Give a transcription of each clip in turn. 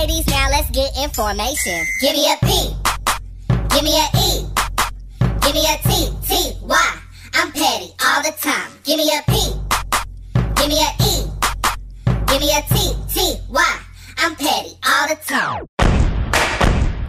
ladies, now let's get information. Give me a P. Give me a E. Give me a T. T. Y. I'm petty all the time. Give me a P. Give me a E. Give me a T. T. Y. I'm petty all the time.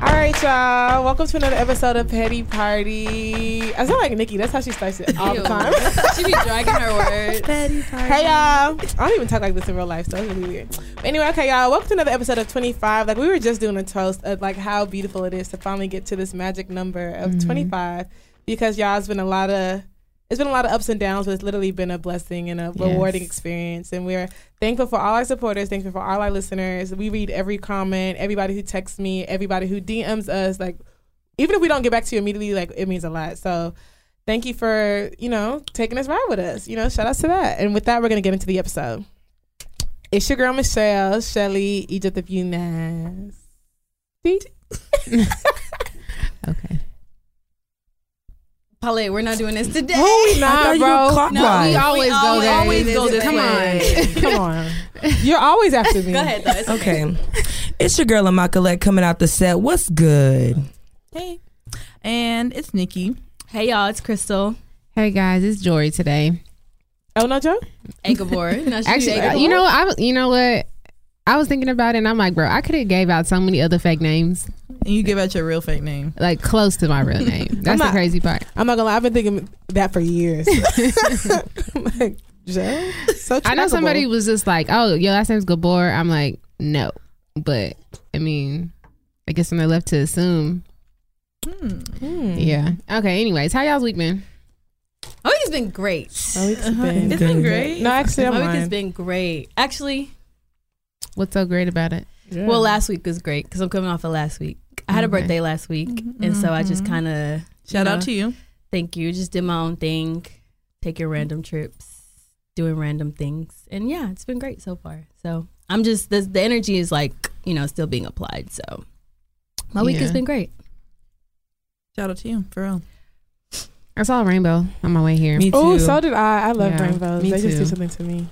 All right, y'all. Welcome to another episode of Petty Party. I sound like Nikki. That's how she starts it all the time. she be dragging her words. Petty Party. hey, y'all. I don't even talk like this in real life, so it's really weird. But anyway, okay, y'all. Welcome to another episode of 25. Like, we were just doing a toast of, like, how beautiful it is to finally get to this magic number of mm-hmm. 25 because, y'all, it's been a lot of... It's been a lot of ups and downs, but it's literally been a blessing and a rewarding Yes. experience. And we're thankful for all our supporters, thankful for all our listeners. We read every comment, everybody who texts me, everybody who DMs us. Like, even if we don't get back to you immediately, like it means a lot. So thank you for, you know, taking this ride with us. You know, shout out to that. And with that, we're gonna get into the episode. It's your girl Michelle, Shelly, Egypt of Unas. Okay. Paulette, we're not doing this today. No, we I not, thought you bro. clockwise. No, we always go always, there. always go this Come way. Come on. You're always after me. Go ahead, though. It's Okay. It's your girl Immaculate coming out the set. What's good? Hey. And it's Nikki. Hey, y'all. It's Crystal. Hey guys, it's Jory today. Oh no, Joe? Agabor. No, she Actually, Agabor. you know, I you know what? I was thinking about it, and I'm like, bro, I could have gave out so many other fake names, And you give out your real fake name. like close to my real name. That's the crazy part. I'm not gonna lie, I've been thinking that for years. like, Joe? So I know somebody was just like, "Oh, your last name's Gabor." I'm like, no, but I mean, I guess when they left to assume, Hmm. yeah. Okay. Anyways, how y'all's week been? My week has been great. My week's been- It's been great. No, actually, I'm My week has been great. Actually, What's so great about it? Yeah. well, last week was great because I'm coming off of last week. I had a birthday mm-hmm. last week, mm-hmm. and so I just mm-hmm. kind of Shout know, out to you. Thank you. Just did my own thing, taking random trips, doing random things, and yeah, it's been great so far. So I'm just the the energy is like you know still being applied. So my week has been great. Shout out to you, for real. I saw a rainbow on my way here. Me too. Oh, so did I. I love Yeah, rainbows. me They just do something to me.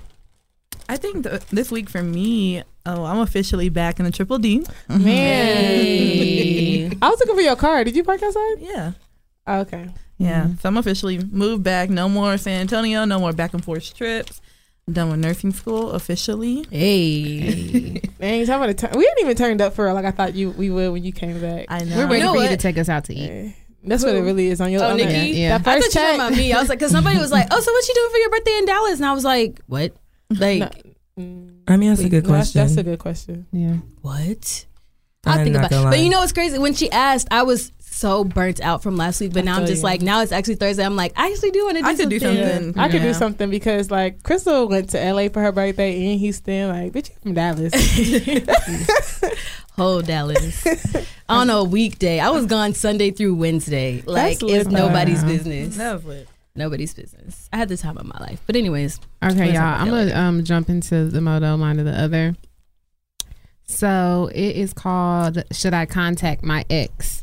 I think th- this week for me, oh, I'm officially back in the Triple D. Man. I was looking for your car. Did you park outside? Yeah. Oh, okay. Yeah. Mm-hmm. So I'm officially moved back. No more San Antonio. No more back and forth trips. I'm done with nursing school officially. Hey. Man, talking about. We didn't even turned up for her like I thought you we would when you came back. I know. We're waiting know for you to take us out to eat. Yeah. That's what it really is on your Oh, on Nikki? that- Yeah. That I first thought you were check. talking about me. I was like, because somebody was like, "Oh, so what you doing for your birthday in Dallas?" And I was like, "What? Like No. I mean, that's a good No, that's, question. that's a good question. Yeah. what?" I'm I'll think about. gonna But you know what's crazy? When she asked, I was so burnt out from last week. But I now I'm just you. like, now it's actually Thursday. I'm like, I actually do want to do I could do something. something. I could do something because like Crystal went to LA for her birthday in Houston. Like, bitch, you from Dallas. Whole Dallas. on a weekday. I was gone Sunday through Wednesday. Like it's nobody's though. business. That was lit. Nobody's business. I had the time of my life. But anyways, Okay, y'all. I'm gonna later. um jump into the moto mind of the other. So it is called "Should I Contact My Ex?"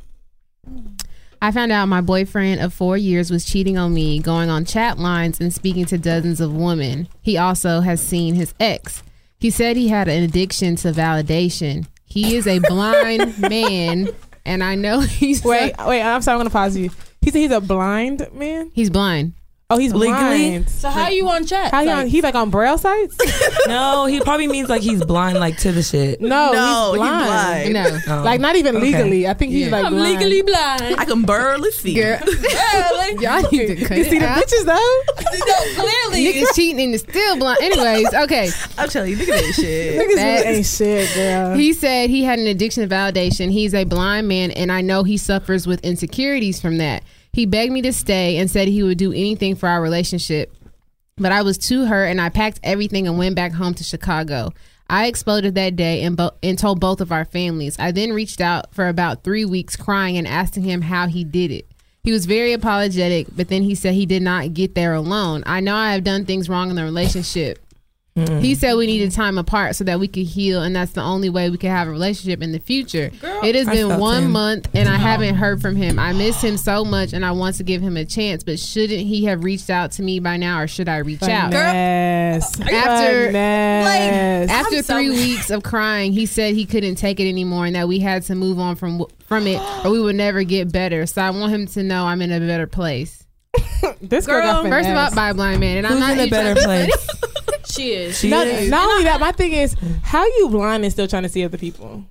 I found out my boyfriend of four years was cheating on me, going on chat lines and speaking to dozens of women. He also has seen his ex. He said he had an addiction to validation. He is a blind man, and I know he's wait, wait. I'm sorry. I'm gonna pause you. He said he's a blind man. he's blind. Oh, he's Legally? blind. so how you on chat? How he on? He like on braille sites? no, he probably means like he's blind, like to the shit. No, No, he's blind. blind. No, Oh. Like not even Okay. legally. I think he's Yeah. like I'm blind. legally blind. I can barely see. girl, y'all need to cut You it see the bitches though? no, clearly. Niggas cheating and is still blind. Anyways, okay. I'm telling you, look at that shit. Niggas Facts. ain't shit, girl. He said he had an addiction to validation. He's a blind man, and I know he suffers with insecurities from that. He begged me to stay and said he would do anything for our relationship. But I was too hurt, and I packed everything and went back home to Chicago. I exploded that day and, bo- and told both of our families. I then reached out for about three weeks crying and asking him how he did it. He was very apologetic, but then he said he did not get there alone. I know I have done things wrong in the relationship, He said we needed time apart so that we could heal, and that's the only way we could have a relationship in the future. it has I been one him. month, and I haven't heard from him. I miss him so much, and I want to give him a chance. But shouldn't he have reached out to me by now, or should I reach out? Finesse. After- Finesse. After I'm so three weeks of crying, he said he couldn't take it anymore and that we had to move on from from it, or we would never get better. So I want him to know I'm in a better place. this girl, got Girl, First of all, by blind man, and I'm not in a better place? She is. She Not, is. not only that, my thing is, how you blind and still trying to see other people?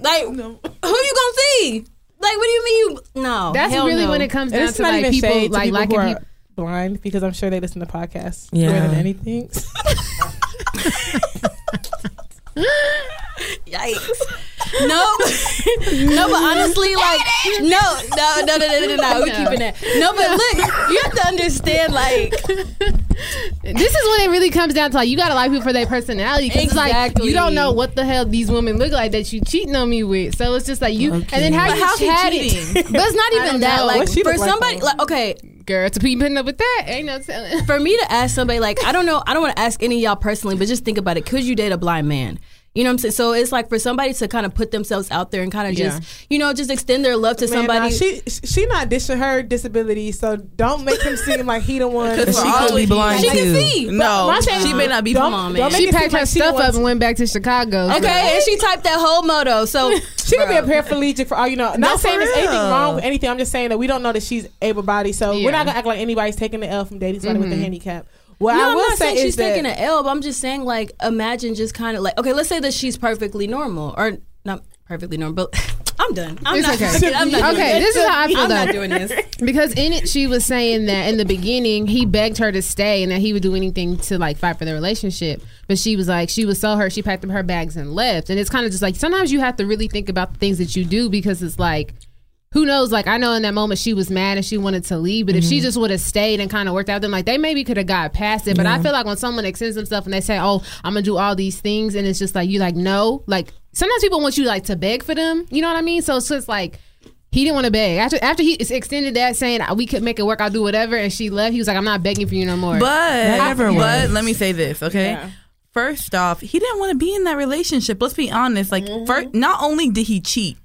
Like, who you gonna see? Like, what do you mean? You, no, That's hell really no. when it comes down to not like even people shade to like people liking who are people. blind because I'm sure they listen to podcasts Yeah. more than anything. Yikes. No, no, but honestly, like, no, no, no, no, no, no, no, we No. keeping that. No, but look, you have to understand, like, This is when it really comes down to like you gotta like people for their personality. Cause it's like you don't know what the hell these women look like that you cheating on me with. So it's just like you Okay. and then how But you how's he chatting. cheating? But it's not even that. know. Like for like, somebody, like, okay, girl, to be putting up with that ain't no telling. for me to ask somebody, like, I don't know, I don't want to ask any of y'all personally, but just think about it. Could you date a blind man? You know what I'm saying? So it's like for somebody to kind of put themselves out there and kind of just, you know, just extend their love to Man, somebody. nah, she she not dishing her disability, so don't make him seem like he the one. Because She could be blind she can see. No, my thing- she may not be. Don't- Come on, don't man. make She packed her like stuff up and went back to Chicago. so- Okay, and she typed that whole motto. So She could be a paraplegic for all you know. Not No, saying there's anything wrong with anything. I'm just saying that we don't know that she's able bodied. So Yeah. we're not gonna act like anybody's taking the L from dating somebody with a mm-hmm. handicap. What no, I I'm not say saying she's that taking an L, but I'm just saying like imagine just kind of like okay, let's say that she's perfectly normal or not perfectly normal, but I'm done. I'm It's not. okay. I'm not Okay, doing this is how I feel I'm not doing this. Because in it, she was saying that in the beginning, he begged her to stay and that he would do anything to like fight for the relationship. But she was like, she was so hurt, she packed up her bags and left. And it's kind of just like sometimes you have to really think about the things that you do because it's like, who knows? Like I know in that moment she was mad and she wanted to leave, but if she mm-hmm. just would have stayed and kind of worked out, then like they maybe could have got past it. But I feel like when someone extends themselves and they say, "Oh, I'm gonna do all these things," and it's just like you like no, like sometimes people want you like to beg for them. You know what I mean? So it's just like he didn't want to beg after after he extended that saying we could make it work. I'll do whatever, and she left. He was like, "I'm not begging for you no more." But never but was. let me say this, okay? Yeah. First off, he didn't want to be in that relationship. Let's be honest. Like, first, mm-hmm. not only did he cheat,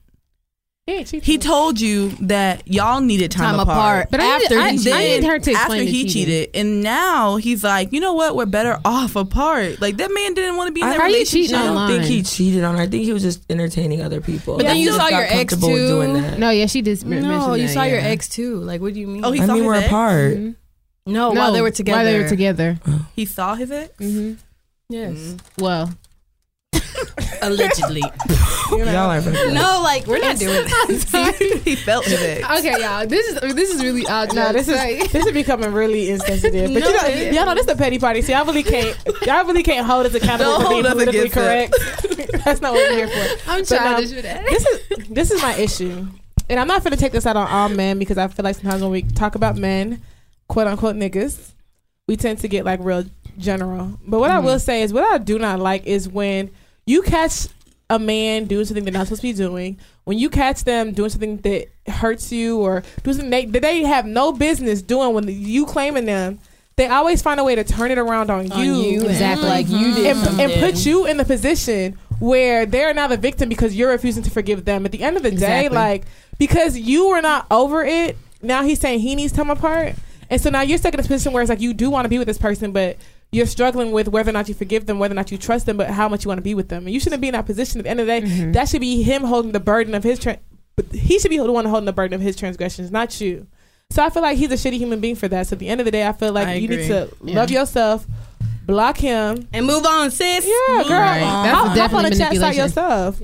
he, he told you that y'all needed time, Time apart. apart. But after I- he I cheated. need her to after explain the he cheating. cheated, and now he's like, you know what? We're better off apart. Like that man didn't want to be in I- that How you relationship. cheating I don't online? think he cheated on her. I think he was just entertaining other people. But then you just saw got your ex comfortable with too. Doing that. no, yeah, she did. No, mention you that, saw your yeah. ex too. Like, what do you mean? Oh, he I saw mean, his we're ex? apart. no, No, while they were together. While they were together. He saw his ex. Mm-hmm. Yes, Well, allegedly. Y'all are no, like we're not doing that. he felt his ex. okay, y'all. This is this is really odd. No, this is this is becoming really insensitive. But No, you know, it- y'all know this is a petty party. See, I really can't. Y'all really can't hold us accountable for being hold politically correct. That's not what we're here for. I'm But, childish with that. This is this is my issue, and I'm not going to take this out on all men because I feel like sometimes when we talk about men, quote unquote niggas, we tend to get like real general. But what I mm-hmm. will say is, what I do not like is when you catch a man doing something they're not supposed to be doing. When you catch them doing something that hurts you or doing something they, that they have no business doing when you claiming them, they always find a way to turn it around on, On you, you, Exactly. Like you did, and, and put you in the position where they're now the victim because you're refusing to forgive them. At the end of the day, Exactly. like because you were not over it, now he's saying he needs time apart, and so now you're stuck in a position where it's like you do want to be with this person, but you're struggling with whether or not you forgive them, whether or not you trust them, but how much you want to be with them. And you shouldn't be in that position. At the end of the day, Mm-hmm. that should be him holding the burden of his. Tra- but he should be the one holding the burden of his transgressions, not you. So I feel like he's a shitty human being for that. So at the end of the day, I feel like I you need agree. to love yourself, block him, and move on, sis. yeah, girl. Right. That's Hop- hop definitely on the chat site manipulation. yourself.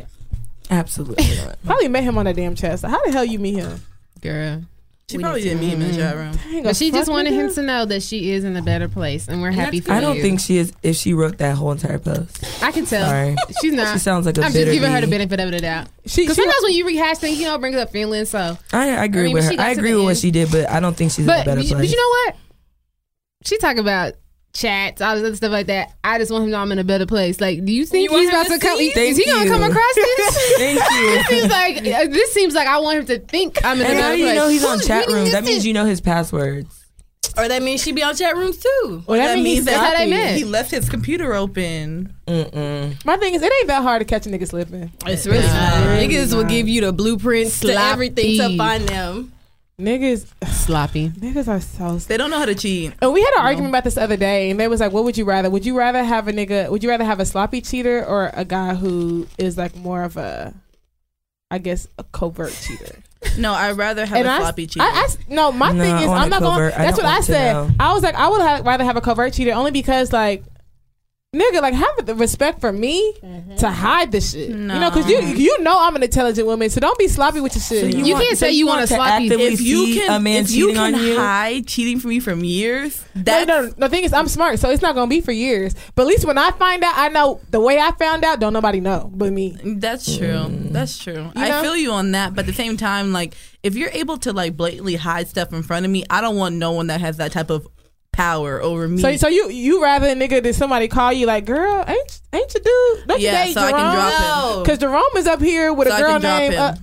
Absolutely. Probably met him on a damn chat. site. How the hell you meet him? Girl. She probably didn't meet him in the chat mm. room. Dang, But she just wanted him to know that she is in a better place, and we're And happy that's for I don't you. think she is. If she wrote that whole entire post, I can tell. sorry, She's not. she sounds like a I'm just bitter giving her the benefit of the doubt. She, Because she sometimes when you rehash things, you know, it brings up feelings. So, I, I agree I mean, with her. I agree the with what she did, but I don't think she's in a but better you, place. but you know what? She talk about chats, all this other stuff like that. I just want him to know I'm in a better place. Like, do you think You want he's him about to to come? see? Is Thank he gonna come across this? Thank It you. seems like uh, this seems like I want him to think I'm in a better place. How do you know he's on chat reading room? That means you know his passwords. Or that means she be on chat rooms too. Well, that, that means means he's that how they He left his computer open. Mm-mm. My thing is, it ain't that hard to catch a nigga slipping. It's really not. Niggas will give you the blueprints to Sloppy. everything to find them. Niggas, Sloppy. niggas are so. They don't know how to cheat. And we had an argument about this other day, and they was like, "What would you rather? Would you rather have a nigga? Would you rather have a sloppy cheater or a guy who is like more of a, I guess, a covert cheater?" No, I'd rather have and a I, sloppy cheater. I, I s- no, my No, thing is, I'm not going. covert. I That's what I said. know. I was like, I would ha- rather have a covert cheater only because like. Nigga, like have the respect for me mm-hmm. to hide the shit. You know, because you you know I'm an intelligent woman, so don't be sloppy with your shit. So You can't say you want to sloppy- if you can, a man if you can you. hide cheating from me from years, No, no, no. The thing is, I'm smart, so it's not gonna be for years. But at least when I find out, I know the way I found out. Don't nobody know but me. That's true. Mm. That's true. I know? feel you on that, but at the same time, like if you're able to like blatantly hide stuff in front of me, I don't want no one that has that type of power over me. So, so you you rather a nigga than somebody call you like, girl, ain't ain't you dude? Don't yeah, you date so I can drop him. No. Because Jerome is up here with So a I girl drop named. him. Uh,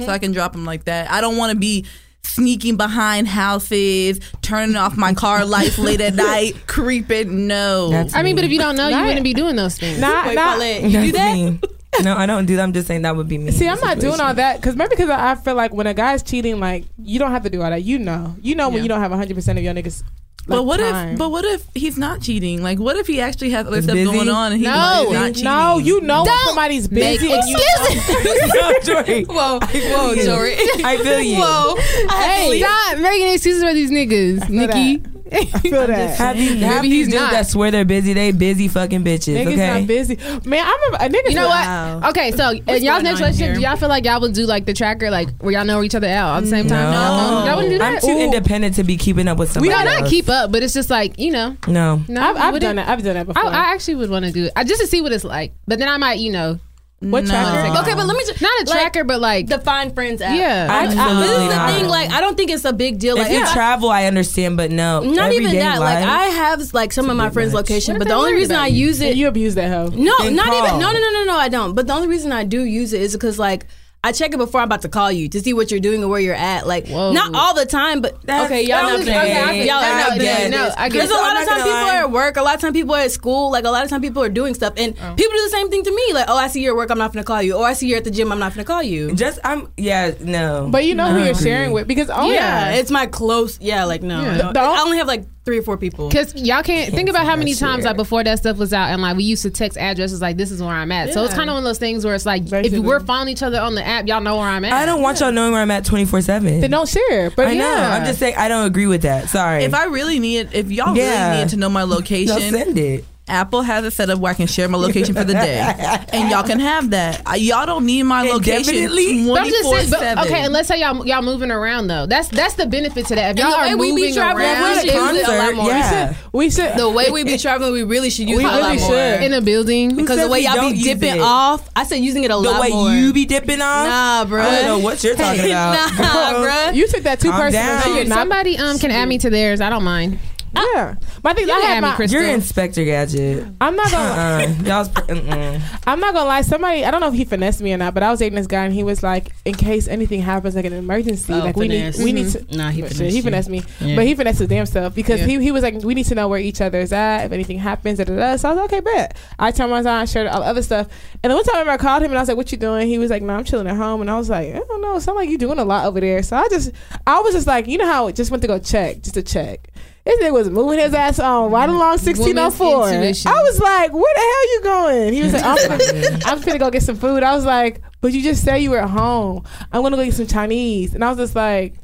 so I can drop him like that. I don't want to be sneaking behind houses, turning off my car lights late at night, creeping. No. That's I mean, but if you don't know, you wouldn't be doing those things. Not, Wait, nah. Paulette, you do that? me. No, I don't do that. I'm just saying that would be me. See, I'm this not doing all that because maybe because I I feel like when a guy's cheating, like you don't have to do all that. You know, you know when Yeah. you don't have 100 percent of your niggas. Like, but what time. if? But what if he's not cheating? Like, what if he actually has other stuff busy? going on and he No. he's not cheating? no, you know when Don't somebody's Make busy. and you- excuses. Jory, Whoa, whoa, you. Jory. I feel you. Whoa. Hey, stop making excuses for these niggas, feel Nikki. I feel that. Have these, Maybe have he's these dudes not. that swear they're busy. They busy fucking bitches. Niggas okay. not busy. Man, I remember uh, a nigga. You know Wow. what? Okay, so in y'all's going next on relationship, do y'all feel like y'all would do like the tracker, like where y'all know each other out at the same time? No. Y'all wouldn't do I'm too Ooh. independent to be keeping up with We somebody. don't not else. keep up, but it's just like you know. No. No, I've, I've wouldn't? done that. I've done that before. I, I actually would want to do it, I, just to see what it's like. But then I might, you know, what No. tracker? Okay, but let me just not a like, tracker, but like the Find Friends app. yeah. I- This is the thing. Like, I don't think it's a big deal. If Like, you I- travel, I understand, but no. not even everyday that. Like, I have like some of my friends' much. location, What but the only reason I you? use it, And you abuse that hoe. no, Then not call. even. No, no, no, no, no. I don't. But the only reason I do use it is because like. I check it before I'm about to call you to see what you're doing or where you're at. Like, Whoa. not all the time, but That's- okay, y'all not was okay. Y'all, y'all are not get No, I get There's it. a I'm lot of time people lie. are at work. A lot of time people are at school. Like a lot of time people are doing stuff, and Oh. people do the same thing to me. Like, oh, I see you at work. I'm not gonna call you. Or I see you at the gym. I'm not gonna call you. Just I'm yeah no. But you know who you're sharing with because oh yeah, it's my close. Yeah, like no, Yeah. I don't- The- I only have like three or four people. Because y'all can't think about how many times shit. like before that stuff was out and like we used to text addresses like this is where I'm at. So it's kind of one of those things where it's like if Basically. we're following each other on the app, y'all know where I'm at. I don't want y'all knowing where I'm at 24 seven. Then don't share. But I know. I'm just saying I don't agree with that. Sorry. If I really need, if y'all Yeah. really need to know my no, location, send it. Apple has it set up where I can share my location for the day, and y'all can have that. Uh, Y'all don't need my location Indefinitely? But I'm just saying, but, seven. okay, and let's say y'all y'all moving around though. That's that's the benefit to that. If y'all are we moving traveling, around we should use it a lot more. yeah. we should. The way we be traveling, we really should use We it a lot really more. in a building, Because the way y'all be use dipping it? off, I said using it a The lot more. The way more. you be dipping off. Nah, bro. I don't know what you're talking about. Nah, bro. You took that too Calm personal. down. She did not- somebody um can add me to theirs. I don't mind. Yeah. My thing. You I can had add me, my, Chris. You're Inspector Gadget. I'm not gonna. Uh, y'all's. Mm-mm. I'm not gonna lie. Somebody, I don't know if he finessed me or not, but I was dating this guy and he was like, in case anything happens, like an emergency, Oh, like we finesse. need, we need to. Nah, he But finessed shit, he you. finessed me, Yeah. but he finessed his damn self because Yeah. he he was like, we need to know where each other's at if anything happens. Da, da, da. So I was like, okay, bet. I turned mine on, shared all the other stuff, and then one time I remember I called him and I was like, what you doing? He was like, no, I'm chilling at home, and I was like, I don't know, it sound like you doing a lot over there. So I just, I was just like, you know how I just went to go check, just to check. This nigga was moving his ass on right mm-hmm. along 1604. I was like, where the hell you going? He was like, I'm finna, I'm finna go get some food. I was like, but you just said you were at home. I'm gonna go get some Chinese. And I was just like,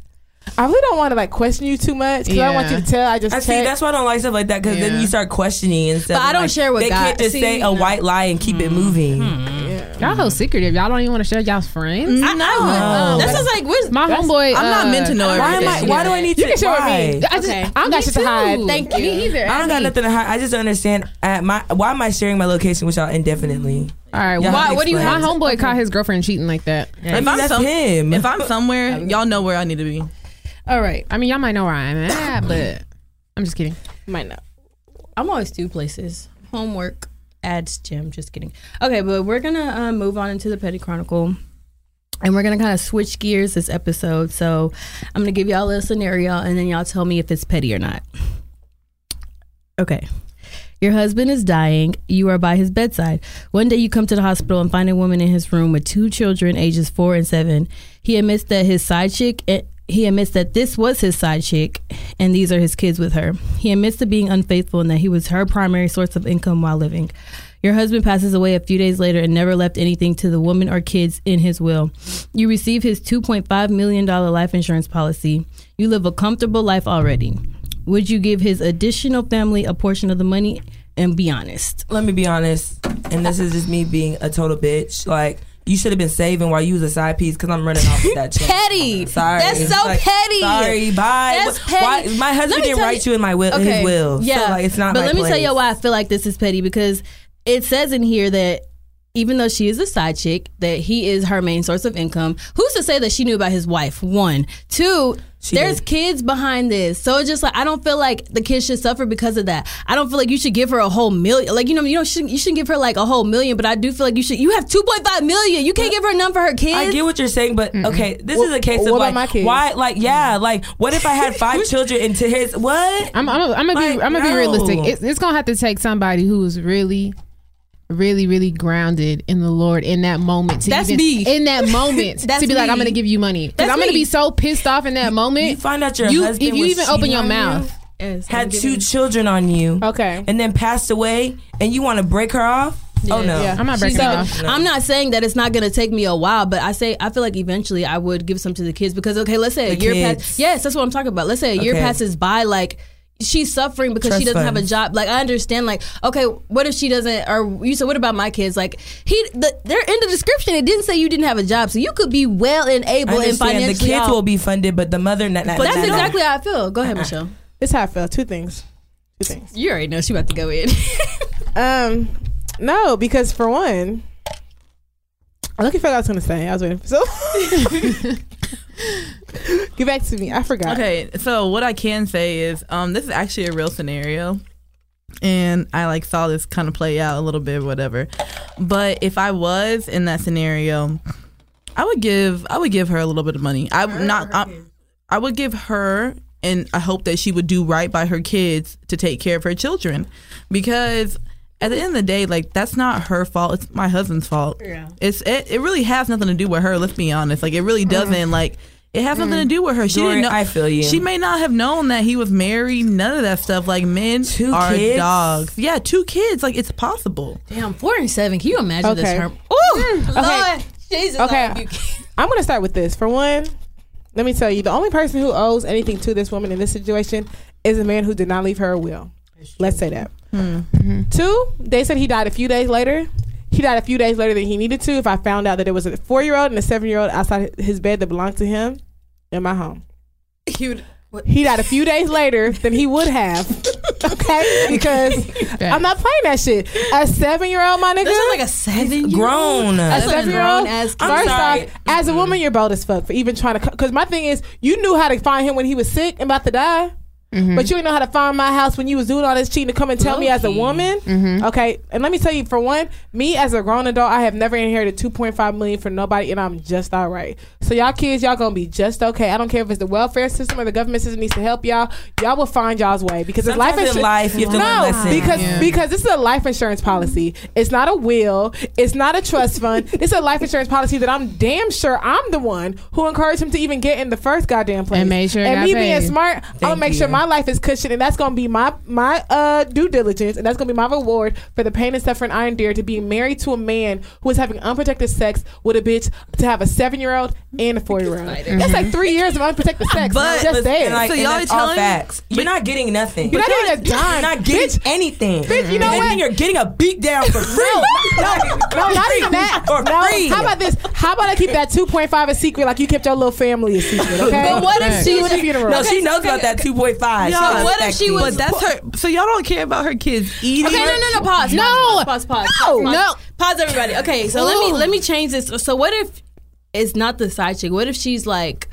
I really don't want to like question you too much because I don't want you to tell. I just I see. That's why I don't like stuff like that because Yeah. then you start questioning and stuff. But I don't Like, share with They God- can't just see, say a no. white lie and keep it mm-hmm. moving. Y'all so secretive. Y'all don't even want to share y'all's friends. Mm, I know. That's just like where's My homeboy. I'm not uh, meant to uh, know Why am I? everything. Why do I need You to? can share with why? me. I just, Okay. I don't got shit to hide. Thank you. Me either. I don't Add got me. nothing to hide. I just don't understand. At my, why am I sharing my location with y'all indefinitely? All right. Why, what do you? My explain. homeboy caught his girlfriend cheating like that. I mean, If I'm some- him. If I'm somewhere, y'all know where I need to be. All right. I mean, y'all might know where I'm at, but I'm just kidding. Might not. I'm always two places. Homework, ads, gym. Just kidding. Okay, but we're gonna uh, move on into the petty chronicle. And we're gonna kind of switch gears this episode. So I'm gonna give y'all a little scenario, and then y'all tell me if it's petty or not. Okay. Your husband is dying. You are by his bedside. One day you come to the hospital and find a woman in his room with two children, ages four and seven. He admits that his side chick. He admits that this was his side chick, and these are his kids with her. He admits to being unfaithful and that he was her primary source of income while living. Your husband passes away a few days later and never left anything to the woman or kids in his will. You receive his $2.5 million life insurance policy. You live a comfortable life already. Would you give his additional family a portion of the money? And be honest. Let me be honest, and this is just me being a total bitch. Like you should have been saving while you was a side piece because I'm running off with that check. Petty. Sorry, That's so like, petty. Sorry, bye. That's Wh- why- petty. my husband didn't write you- you in my will, his will. Yeah, so like it's not. But let me tell place. you why I feel like this is petty because it says in here that even though she is a side chick, that he is her main source of income. Who's to say that she knew about his wife? One, two. She there's did. kids behind this, so it's just like I don't feel like the kids should suffer because of that. I don't feel like you should give her a whole million. Like you know, you know, shouldn't, you shouldn't give her like a whole million. But I do feel like you should. You have two point five million. You can't give her none for her kids. I get what you're saying, but okay, this is a case what of about like, my kids? why, like, yeah, like, what if I had five children into his what? I'm, I'm, I'm gonna Like, be I'm gonna be realistic. It's, it's gonna have to take somebody who's really, really, really grounded in the Lord in that moment. To That's even, me. In that moment, That's to be like, I'm gonna give you money because I'm gonna be so pissed off in that moment. You find out your You- husband if you was even open your on you, mouth. Yes, had two giving- children on you, Okay. and then passed away, and you want to break her off? Oh no, Yeah. I'm not breaking So it off. I'm not saying that it's not going to take me a while, but I say I feel like eventually I would give some to the kids because okay, let's say a year kids. passes. Yes, that's what I'm talking about. Let's say a year Okay. passes by, like she's suffering because she doesn't have a job. Like I understand, like okay, what if she doesn't? Or you said, what about my kids? Like he, the, they're in the description. It didn't say you didn't have a job, so you could be well and able and understand financially. the kids off. will be funded, but the mother, not, not, But that's not- exactly how I feel. Go ahead, Michelle. This is how I feel. Two things. Two things. You already know she about to go in. Um, no, because for one, I look at what I was gonna say. I was waiting for so. Get back to me. I forgot. Okay, so what I can say is, um, this is actually a real scenario, and I like saw this kind of play out a little bit, whatever. But if I was in that scenario, I would give I would give her a little bit of money. I would not. I, I would give her, and I hope that she would do right by her kids to take care of her children, because at the end of the day, like that's not her fault. It's my husband's fault. Yeah. It's it, it really has nothing to do with her. Let's be honest. Like it really mm-hmm. doesn't. Like it has nothing mm-hmm. to do with her. She Dory, didn't know. I feel you. She may not have known that he was married. None of that stuff. Like men Two are kids? dogs. Yeah, two kids. Like it's possible. Damn, four and seven. Can you imagine this Okay. term? Ooh, Lord, Jesus. Okay. I rebuke you. I'm gonna start with this. For one, let me tell you, the only person who owes anything to this woman in this situation is a man who did not leave her a will. Let's say that. Mm-hmm. Two, they said he died a few days later. He died a few days later than he needed to. If I found out that there was a four year old and a seven year old outside his bed that belonged to him in my home. He would- what- He died a few days later than he would have. okay? Because I'm not playing that shit. A seven year old, my nigga. This is like a seven grown, a seven year old. grown First kid. I'm sorry. off, as a woman, you're bold as fuck for even trying to. Because my thing is, you knew how to find him when he was sick and about to die. Mm-hmm. But you didn't know how to find my house when you was doing all this cheating to come and tell me as a Low-key. woman. Mm-hmm. Okay, and let me tell you, for one, me as a grown adult, I have never inherited two point five million from nobody, and I'm just all right. So y'all kids, y'all gonna be just okay. I don't care if it's the welfare system or the government system needs to help y'all. Y'all will find y'all's way because it's life insurance. life, you have to learn no, lessons. because Yeah. because this is a life insurance policy. It's not a will. It's not a trust fund. It's a life insurance policy that I'm damn sure I'm the one who encouraged him to even get in the first goddamn place. And made sure And got me being paid. smart, I'm gonna make you. sure my life is cushioned, and that's gonna be my my uh due diligence, and that's gonna be my reward for the pain and suffering I endured to be married to a man who is having unprotected sex with a bitch to have a seven year old and a four year old. That's like three years of unprotected sex. But- just Listen, there. like, So y'all that's are all facts. You're not getting nothing. You're not getting a dime. You're not getting anything. Bitch, you know If anything, what? You're getting a beat down for free. No, no, not even that. For no, free. how about this? How about I keep that 2.5 a secret like you kept your little family a secret, okay? But what if Right. she See you was at the funeral. No, she knows about that 2.5. Yeah, She but what if she was- But that's her. So y'all don't care about her kids eating. Okay, no, no, no. Pause. No. Pause. Pause. Pause. Pause. No. pause, No. Pause, everybody. Okay, so let me let me change this. So what if it's not the side chick? What if she's like,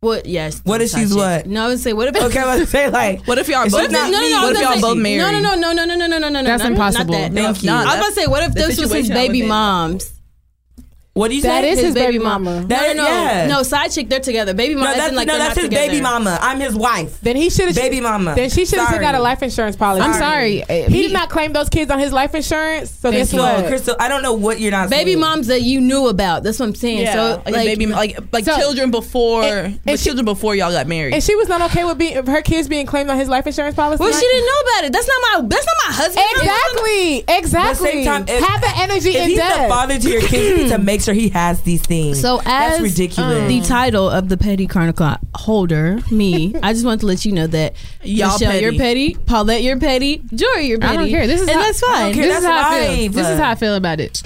what? Yes. What if she's chick. what? No, I would say what if? Okay, I was say like. What if y'all It's both? not no, no, me. no. I What was if gonna y'all say- both married? No, no, no, no, no, no, no, no, no, no. That's not- impossible. Not that. No, Thank it's you. not. I was about to say, what if The this was his situation I baby was in. mom's? What do you That say? is his baby mama. That- no, no, no, yeah. no. Side chick, they're together. Baby mama. no, that's like, no, that's not his together. baby mama. I'm his wife. Then he should have Baby mama. Then she should have taken out a life insurance policy. I'm sorry. Uh, he did not claim those kids on his life insurance. So guess Crystal, what? Crystal, I don't know what you're not Baby saying. moms that you knew about. That's what I'm saying. Yeah, So like, like, baby, like like So- children before, and but she- children before y'all got married. And she was not okay with being her kids being claimed on his life insurance policy. well, she didn't know about it. That's not my. That's not my husband. Exactly. Exactly. same time, if- Have the energy If in he's the father to your kids, you need to make sure he has these things. So that's as um, ridiculous. the title of the Petty Chronicle holder, me, I just want to let you know that Y'all Michelle, you're petty. petty. Paulette, you're petty. Jory, you're petty. I don't care. This is and how- that's I fine. don't care. This is That's how I feel. This is how I feel about it.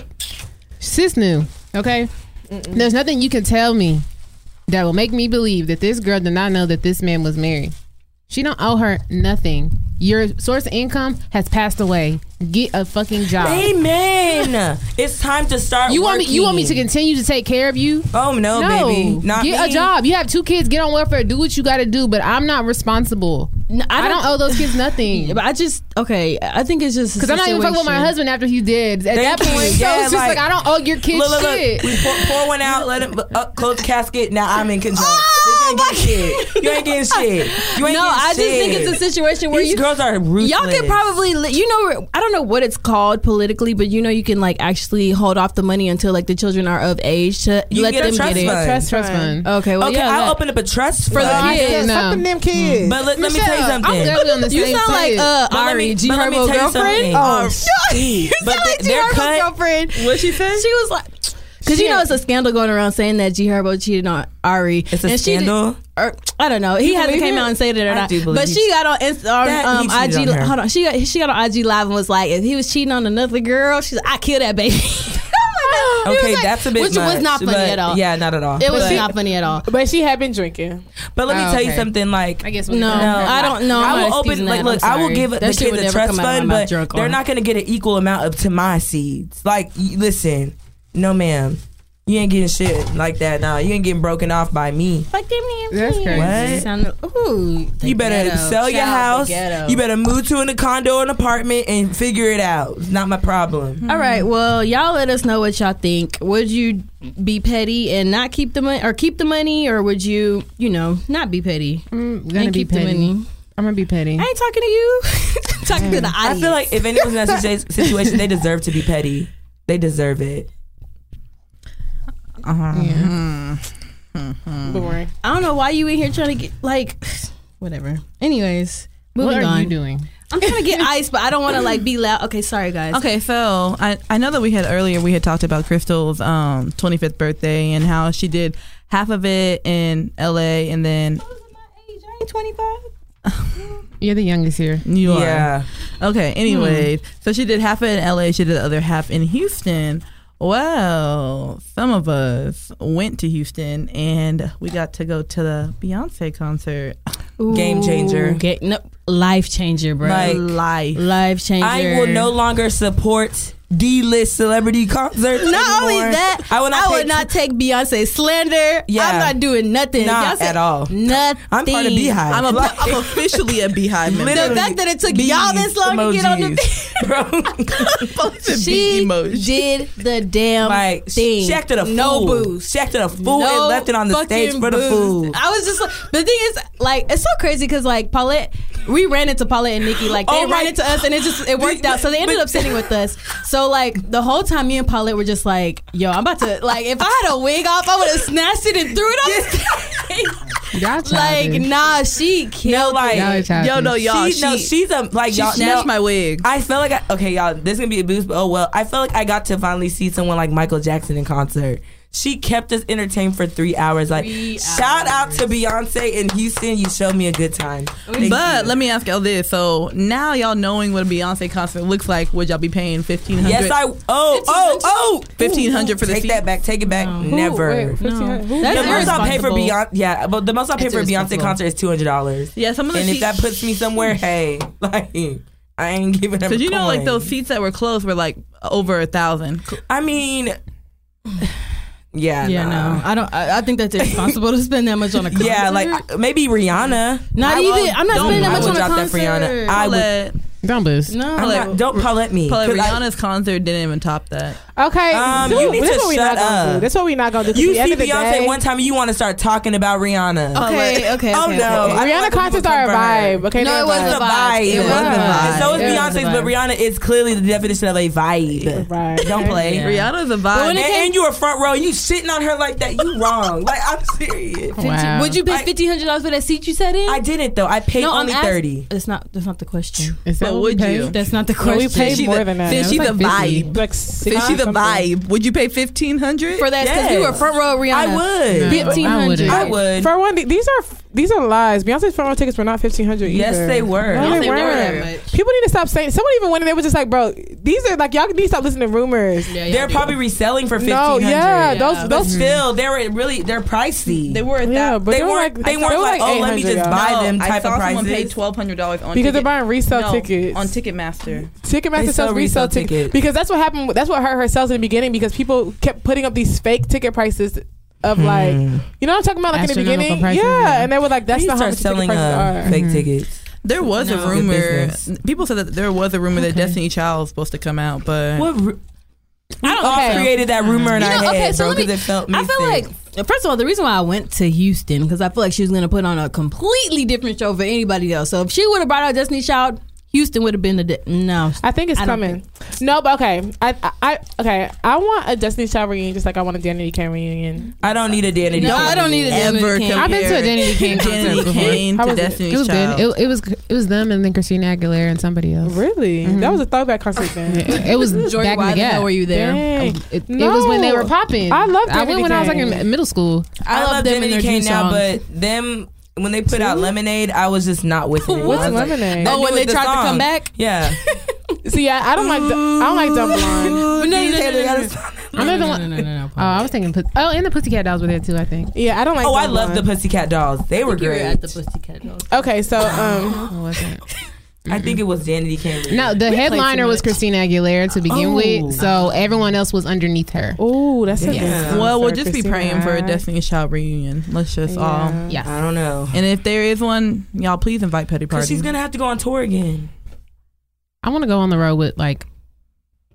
Sis knew. Okay. There's nothing you can tell me that will make me believe that this girl did not know that this man was married. She don't owe her nothing. Your source of income has passed away. Get a fucking job. Amen. it's time to start. You want me? You want me to continue to take care of you? Oh no, No, baby, not get me. a job. You have two kids. Get on welfare. Do what you got to do. But I'm not responsible. No, I don't owe those kids nothing. But I just okay. I think it's just Because I'm not even fucking with my husband after he dead. At Thank that you. point, so Yeah, it's just like, like- I don't owe your kids Look, look, look. shit. We pour, pour one out. Let him uh, close the casket. Now I'm in control. Oh, Bitch, you ain't getting shit. You ain't getting shit. You ain't No, getting I just think it's a situation where These you girls are ruthless. Y'all can probably, you know, I don't know what it's called politically, but you know, you can like actually hold off the money until like the children are of age to You let can get a them trust get it. fund. Trust Trust fund. fund. Okay, well, Okay, yeah, I'll that- open up a trust For the kids. Yeah, No. Fucking them kids. But let, let me tell you something. I'm glad on the You same sound like page. uh, But Ari, me- G but me Herbo tell you girlfriend. something. Oh, you But sound like they- G they're Herbo's cut- girlfriend. what she said? She was like, because you know it's a scandal going around saying that G Herbo cheated on Ari. It's a And she did- scandal? or, I don't know. He hasn't came it? out and said it or I not. do But she got on Inst- on, um, IG. on. Hold on, she got she got on IG live and was like, if he was cheating on another girl, she's like, I kill that baby. Oh my God. Okay, like- that's a bit which much. was not funny at all. Yeah, not at all. It was But- not funny at all. But she had been drinking. But let me Oh, tell you something. Like, I guess we No, can- I don't know. I will open. excusing Like, look, I'm will give That the shit kids would a never trust come out of fund, my but they're not going to get an equal amount of to my seeds. Like, listen, no, ma'am, you ain't getting shit like that. Nah, you ain't getting broken off by me. Like, give me a That's crazy. What? Sound, ooh, You better ghetto. sell your Shout house. You better move to an condo, or an apartment, and figure it out. It's not my problem. Mm-hmm. All right. Well, y'all let us know what y'all think. Would you be petty and not keep the money, or keep the money, or would you, you know, not be petty I'm gonna and be keep the petty. money? I'm gonna be petty. I ain't talking to you. talking to the audience. I feel like if anyone's in that situation, they deserve to be petty. They deserve it. Uh-huh. Hmm. Hmm. Hmm. Boring. I don't know why you in here trying to get like, whatever. Anyways, moving What are on. you doing? I'm trying to get ice, but I don't want to like be loud. Okay, sorry guys. Okay, so I, I know that we had earlier we had talked about Crystal's um 25th birthday and how she did half of it in LA and then My age? I ain't 25. You're the youngest here. you are. Yeah. Okay, anyways, so she did half of it in LA, she did the other half in Houston. Well, some of us went to Houston and we got to go to the Beyonce concert. Game changer. Okay, no, life changer, bro. Like, Life. life changer. I will no longer support D-list celebrity concerts. Not only that, I will not. I would take- not take Beyonce slander. Yeah. I'm not doing nothing. Not Beyonce- at all. Nothing. I'm part of BeyHive. I'm, a, Like- I'm officially a BeyHive member. The fact that it took bees y'all this long to get on the emojis. Bro. she Bee emoji. did the damn like thing. she acted a fool. no boost. She acted a fool No and left it on the stage fucking for the boost. fool. I was just like, the thing is, like, it's so crazy because like Paulette, we ran into Paulette and Nikki, like they Oh my- ran into us, and it just it worked out. So they ended up sitting with us. So like the whole time, me and Paulette were just like, "Yo, I'm about to like, if I had a wig off, I would have snatched it and threw it on the stage." Like, nah, she killed like- it. Y'all are. Yo, no, y'all. she, no, she's a like she y'all. snatched no, my wig. I felt like I, okay, y'all. This is gonna be a boost, but oh well. I felt like I got to finally see someone like Michael Jackson in concert. She kept us entertained for three hours. Like, Three shout out to Beyonce in Houston. You showed me a good time. Thank But you. let me ask y'all this: So now y'all knowing what a Beyonce concert looks like, would y'all be paying fifteen hundred? Yes, I. Oh, oh, oh. 1500 for the Take seat? that back. Take it back. Who- Never. wait, 1500 who- That's the most I'll pay for. Beyonce, yeah, but the most I'll pay It's for a Beyonce concert is two hundred dollars. Yeah, some of the And if that puts me somewhere, hey, like I ain't giving them. Because you know, like those seats that were closed were like over a thousand. I mean, yeah, Yeah, nah. no, I don't. I, I think that's irresponsible to spend that much on a concert. Yeah, like maybe Rihanna. Not I even- will- I'm not spending that I much would on a drop that for Rihanna. concert. I would. Paulette, Don't boost. No, I'm not, don't Paulette me. But 'Cause I- Rihanna's concert didn't even top that. Okay, Um, so you need that's to what we shut not gonna up. That's what we not gonna do. 'cause you see end of the Beyonce day, one time, you want to start talking about Rihanna. Okay, okay, Oh okay, no, okay. Rihanna like concerts are a come for her. vibe. Okay, No, it was a a a vibe. vibe. It was a vibe. So is It was a Beyonce's, but. Rihanna is clearly the definition of a vibe. Right. Don't play. Rihanna's a vibe. And, and you were front row. You sitting on her like that. You wrong. Like I'm serious. Wow. Would you pay fifteen hundred dollars for that seat you sat in? I didn't though. I paid only thirty. That's not. That's not the question. Is that But what would we paid? you? That's not the No, question. we paid She's more a- than that. Since It she's was 50. vibe. like Since 60 she's a vibe. Would you pay fifteen hundred for that because you were Yes. front row Rihanna. I would. No. Fifteen I wouldn't. I would. For one, these are these are lies. Beyonce's front row tickets were not fifteen hundred. Yes, they were. No, they think they were that weren't. much. People need to stop saying. Someone even went and they were just like, "Bro, these are like y'all need to stop listening to rumors." Yeah, They're probably reselling for fifteen No, hundred. yeah, those Yeah. But those. still, they were really they're pricey. They were at Yeah, that. but they they were weren't. like- they weren't thought- like, they were oh, like let me just 800, buy No, them I saw of someone prices. pay twelve hundred dollars on Because they're buying resale no, tickets. On Ticketmaster. Ticketmaster They sells sell resale resale tickets tickets. because that's what happened. That's what hurt her sales in the beginning because people kept putting up these fake ticket prices of like, you know what I'm talking about, like in the beginning, prices, yeah. yeah. and they were like, that's They not how start much ticket selling prices uh, are. fake tickets. There was No. a rumor. business. People said that there was a rumor that Destiny Child was supposed to come out, but What? ru- I don't all know. created that rumor in You our know, okay, so bro, let me- because it felt. I feel sick. like first of all, the reason why I went to Houston because I feel like she was going to put on a completely different show for anybody else. So if she would have brought out Destiny Child, Houston would have been the di- no. I think it's I don't coming. No, but okay. I, I, I okay. I want a Destiny Child reunion, just like I want a Danity Kane reunion. I don't need a Danny. No, I don't need a Danny ever Kane. I've been to a compare Danity Kane concert Danny before. Kane How to was it? Destiny's It was Child. good. It, it was it was them and then Christina Aguilera and somebody else. Really, mm-hmm. that was a throwback concert then. It, it was Jordan, back why in the the gap. were you there? Dang. It, it was when they were popping. I love I went Danny when I was like in middle school. I, I, love love them and Danny their Kane now, songs. but them when they put out Lemonade, I was just not with it. What's was like, Lemonade? that Oh, when they the tried to come back? Yeah. See, I, I don't like. The, I don't like Dumb Blonde. no, no, no, no, no, no. I no, no, no, no, no, Oh, I was thinking. Pus- Oh, and the Pussycat Dolls were there too. I think. Yeah, I don't like. Oh, I Dumb love the Blonde. Pussycat Dolls. They were You were great. at the Pussycat Dolls. Okay, so um, It wasn't. I think it was Danity Kane. No, the too headliner was. Christina Aguilera to begin Oh. with, so everyone else was underneath her. oh, that's a Yeah. well, we'll just be praying for a Destiny's Child reunion. Let's just all. Yeah. I don't know. And if there is one, y'all please invite Petty Because Party. she's gonna have to go on tour again. I want to go on the road with like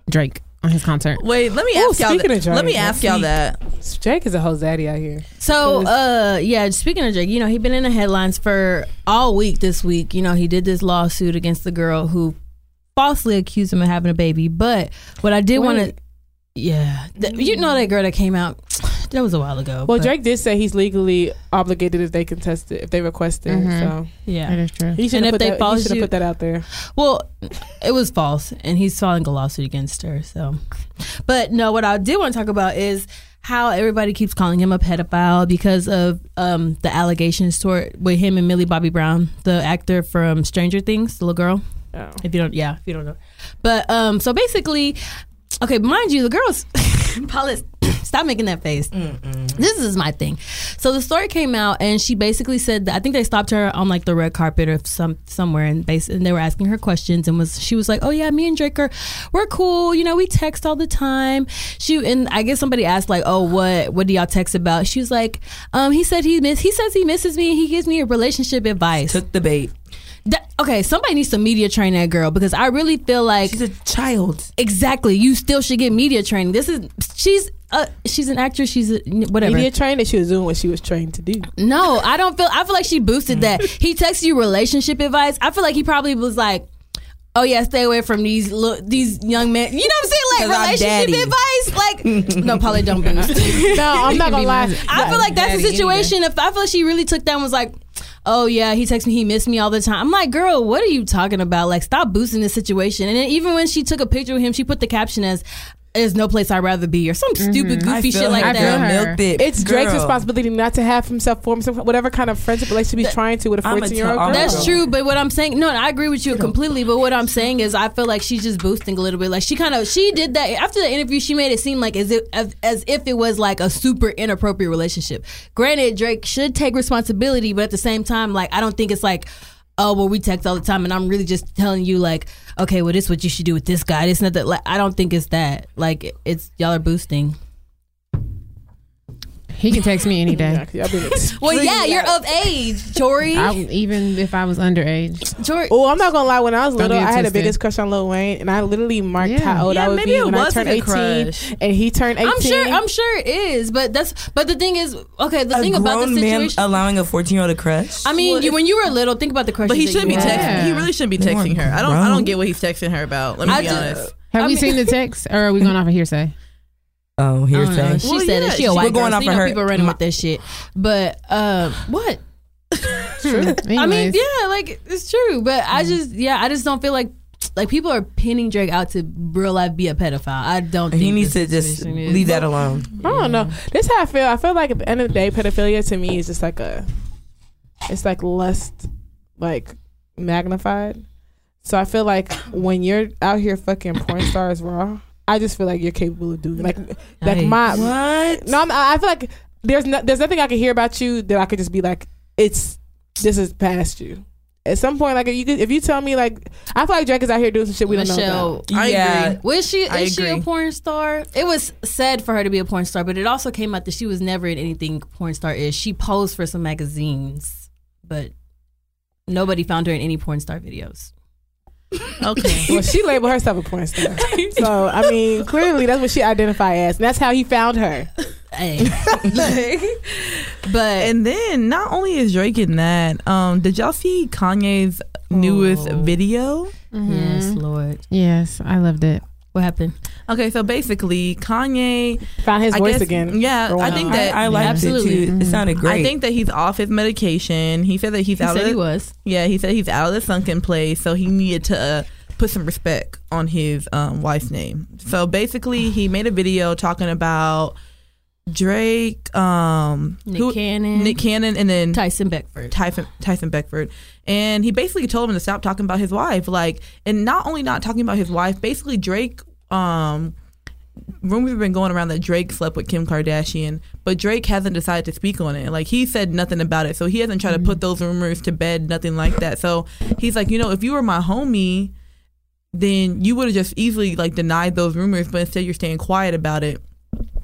Drake on his concert. Wait, let me Ooh, ask y'all. speaking That. of Drake, let me ask y'all that. Jake is a whole zaddy out here. So, uh, yeah, speaking of Drake, you know, he been in the headlines for all week this week. You know, he did this lawsuit against the girl who falsely accused him of having a baby. But what I did want to, yeah, th- you know that girl that came out, that was a while ago. Well, but- Drake did say he's legally obligated if they contest it, if they request it. Mhm. So yeah. That is true. he should And have if put, they that, he should you- put that out there. Well, it was false, and he's filing a lawsuit against her. So, but no, what I did want to talk about is how everybody keeps calling him a pedophile because of um, the allegations toward with him and Millie Bobby Brown, the actor from Stranger Things, the little girl. Oh. If you don't, yeah, if you don't know. But um, so basically, okay, mind you, the girls, Paulette, stop making that face. This is my thing. So the story came out, and she basically said that I think they stopped her on like the red carpet or some somewhere, and basically and they were asking her questions, and was she was like, "Oh yeah, me and Drake are we're cool. You know, we text all the time." She and I guess somebody asked like, "Oh, what what do y'all text about?" She was like, "Um, he said he miss he says he misses me. and He gives me a relationship advice." Took the bait. That- okay, somebody needs to media train that girl because I really feel like She's a child. exactly you still should get media training. This is she's uh she's an actress. She's a, whatever. Media trained that she was doing what she was trained to do. No, I don't feel. I feel like she boosted that. He texted you relationship advice. I feel like he probably was like, "Oh yeah, stay away from these look these young men." You know what I'm saying? Like relationship advice. Like no, probably don't boost. No, I'm not gonna lie. I feel like that's the situation. If I feel like she really took that and was like, "Oh yeah, he texts me, he missed me all the time." I'm like, "Girl, what are you talking about? Like, stop boosting this situation." And then even when she took a picture of him, she put the caption as. There's no place I'd rather be, or some mm-hmm. stupid I goofy feel shit like her. I feel that. her. Milked it. It's Drake's responsibility not to have himself form some whatever kind of friendship relationship he's trying to with a I'ma 14 year old girl. That's true, but what I'm saying, no, I agree with you completely. But what I'm saying is, I feel like she's just boosting a little bit. Like she kind of, she did that after the interview. She made it seem like as if as, as if it was like a super inappropriate relationship. Granted, Drake should take responsibility, but at the same time, like I don't think it's like. Oh well, we text all the time, and I'm really just telling you, like, okay, well, this is what you should do with this guy. It's not that. Like, I don't think it's that. Like, it's y'all are boosting. He can text me any day. Yeah, 'cause Well, yeah, you're of age, Jory. I, even if I was underage. Jory. Oh, I'm not gonna lie. When I was little, I had the biggest crush on Lil Wayne, and I literally marked Yeah. how old Yeah, I would maybe be it when I turned 18, crush. and he turned 18. I'm sure. I'm sure it is, but that's. But the thing is, okay. The A thing about the grown man situation. allowing a 14 year old to crush. I mean, you, when you were little, think about the crush. But he shouldn't be had. texting. He really shouldn't be texting her. I don't. I don't get what he's texting her about. Let me I be just- honest. Have I we mean- seen the text, or are we going off of hearsay? Oh, I don't hearsay. She Well, said yeah, it. She a she- white We're going girl. off so you know her- people running my- with this shit. But uh, what? True. I mean, yeah, like it's true. But I Mm-hmm. just, yeah, I just don't feel like like people are pinning Drake out to real life be a pedophile. I don't. Think he needs to just is. leave that alone. I don't know. This is how I feel. I feel like at the end of the day, pedophilia to me is just like a, it's like lust, like magnified. So I feel like when you're out here fucking porn stars raw, I just feel like you're capable of doing like like my What? no. I'm, I feel like there's no, there's nothing I can hear about you that I could just be like it's this is past you. At some point, like if you could, if you tell me like I feel like Drake is out here doing some shit we don't know Michelle, about. I yeah. agree. Was she I is she a porn star? It was said for her to be a porn star, but it also came out that she was never in anything porn star is. She posed for some magazines, but nobody found her in any porn star videos. Okay. Well, she labeled herself a porn star. So I mean, clearly that's what she identified as, and that's how he found her. Hey. but and then not only is Drake in that, um, did y'all see Kanye's newest Oh. video? yes, Mhm. Lord, Yes, I loved it. what happened? Okay, so basically Kanye Found his I voice guess- again. Yeah, I think that I, I liked Absolutely. it too. It sounded great. I think that he's off his medication. He said that he's He out said of he was. Yeah, he said he's out of the sunken place, so he needed to uh, put some respect on his um, wife's name. So basically, he made a video talking about Drake, um, Nick who- Cannon, Nick Cannon, and then Tyson Beckford. Tyson, Tyson Beckford, and he basically told him to stop talking about his wife. Like, and not only not talking about his wife, basically Drake. Um, rumors have been going around that Drake slept with Kim Kardashian, but Drake hasn't decided to speak on it. Like, he said nothing about it, so he hasn't tried to put those rumors to bed. Nothing like that. So he's like, you know, if you were my homie, then you would have just easily like denied those rumors, but instead you're staying quiet about it.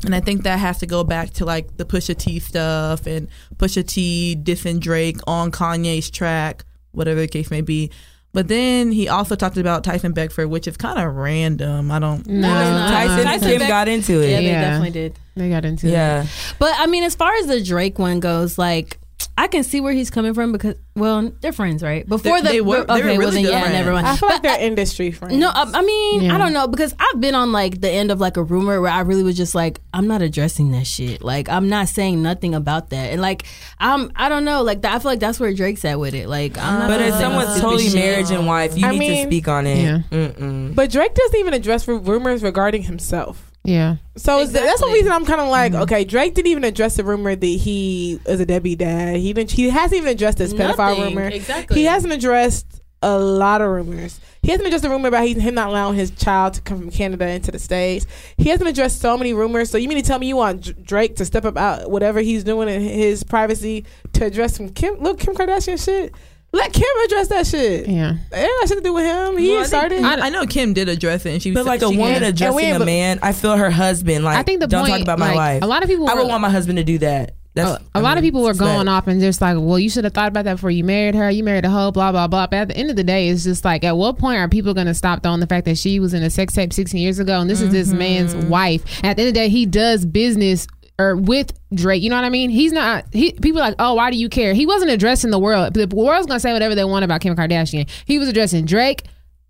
And I think that has to go back to like the Pusha T stuff and Pusha T dissing Drake on Kanye's track, whatever the case may be. But then he also talked about Tyson Beckford, which is kind of random. I don't. No, Tyson, and Tyson Kim Beck- got into it. Yeah, it. they Yeah. definitely did. they got into it. Yeah. But I mean, as far as the Drake one goes, like I can see where he's coming from because, well, they're friends, right? Before They- the they were- okay, they were well really then good yeah, friends. never mind. I feel like they're industry friends. No, I, I mean, Yeah. I don't know because I've been on like the end of like a rumor where I really was just like, I'm not addressing that shit. Like, I'm not saying nothing about that, and like, I'm, I don't know. Like, I feel like that's where Drake's at with it. Like, I'm not. But gonna as someone's totally shit. marriage and wife, you I need mean- to speak on it. Yeah. But Drake doesn't even address rumors regarding himself. Yeah. So it's- that's the reason I'm kind of like, mm-hmm. okay, Drake didn't even address the rumor that he is a Debbie dad. He didn't. He hasn't even addressed this pedophile rumor. Exactly. He hasn't addressed a lot of rumors. He hasn't addressed a rumor about he, him not allowing his child to come from Canada into the states. He hasn't addressed so many rumors. So you mean to tell me you want Dr- Drake to step up out whatever he's doing in his privacy to address some Kim? Look, Kim Kardashian shit. Let Kim address that shit. Yeah. It ain't got shit to do with him. He Well, I, think- started. I, I know Kim did address it, and she. But like a woman And addressing we- a man, I feel her husband. Like, I think the don't point, talk about my like, wife. A lot of people. I were, would want my husband to do that. That's, a, a lot of people were going off and just like, well, you should have thought about that before you married her. You married a hoe, blah blah blah. But at the end of the day, it's just like, at what point are people going to stop throwing the fact that she was in a sex tape 16 years ago and this is this man's mm-hmm. wife? At the end of the day, he does business or with Drake. You know what I mean? He's not. He people are like, oh, why do you care? He wasn't addressing the world. The world's going to say whatever they want about Kim Kardashian. He was addressing Drake.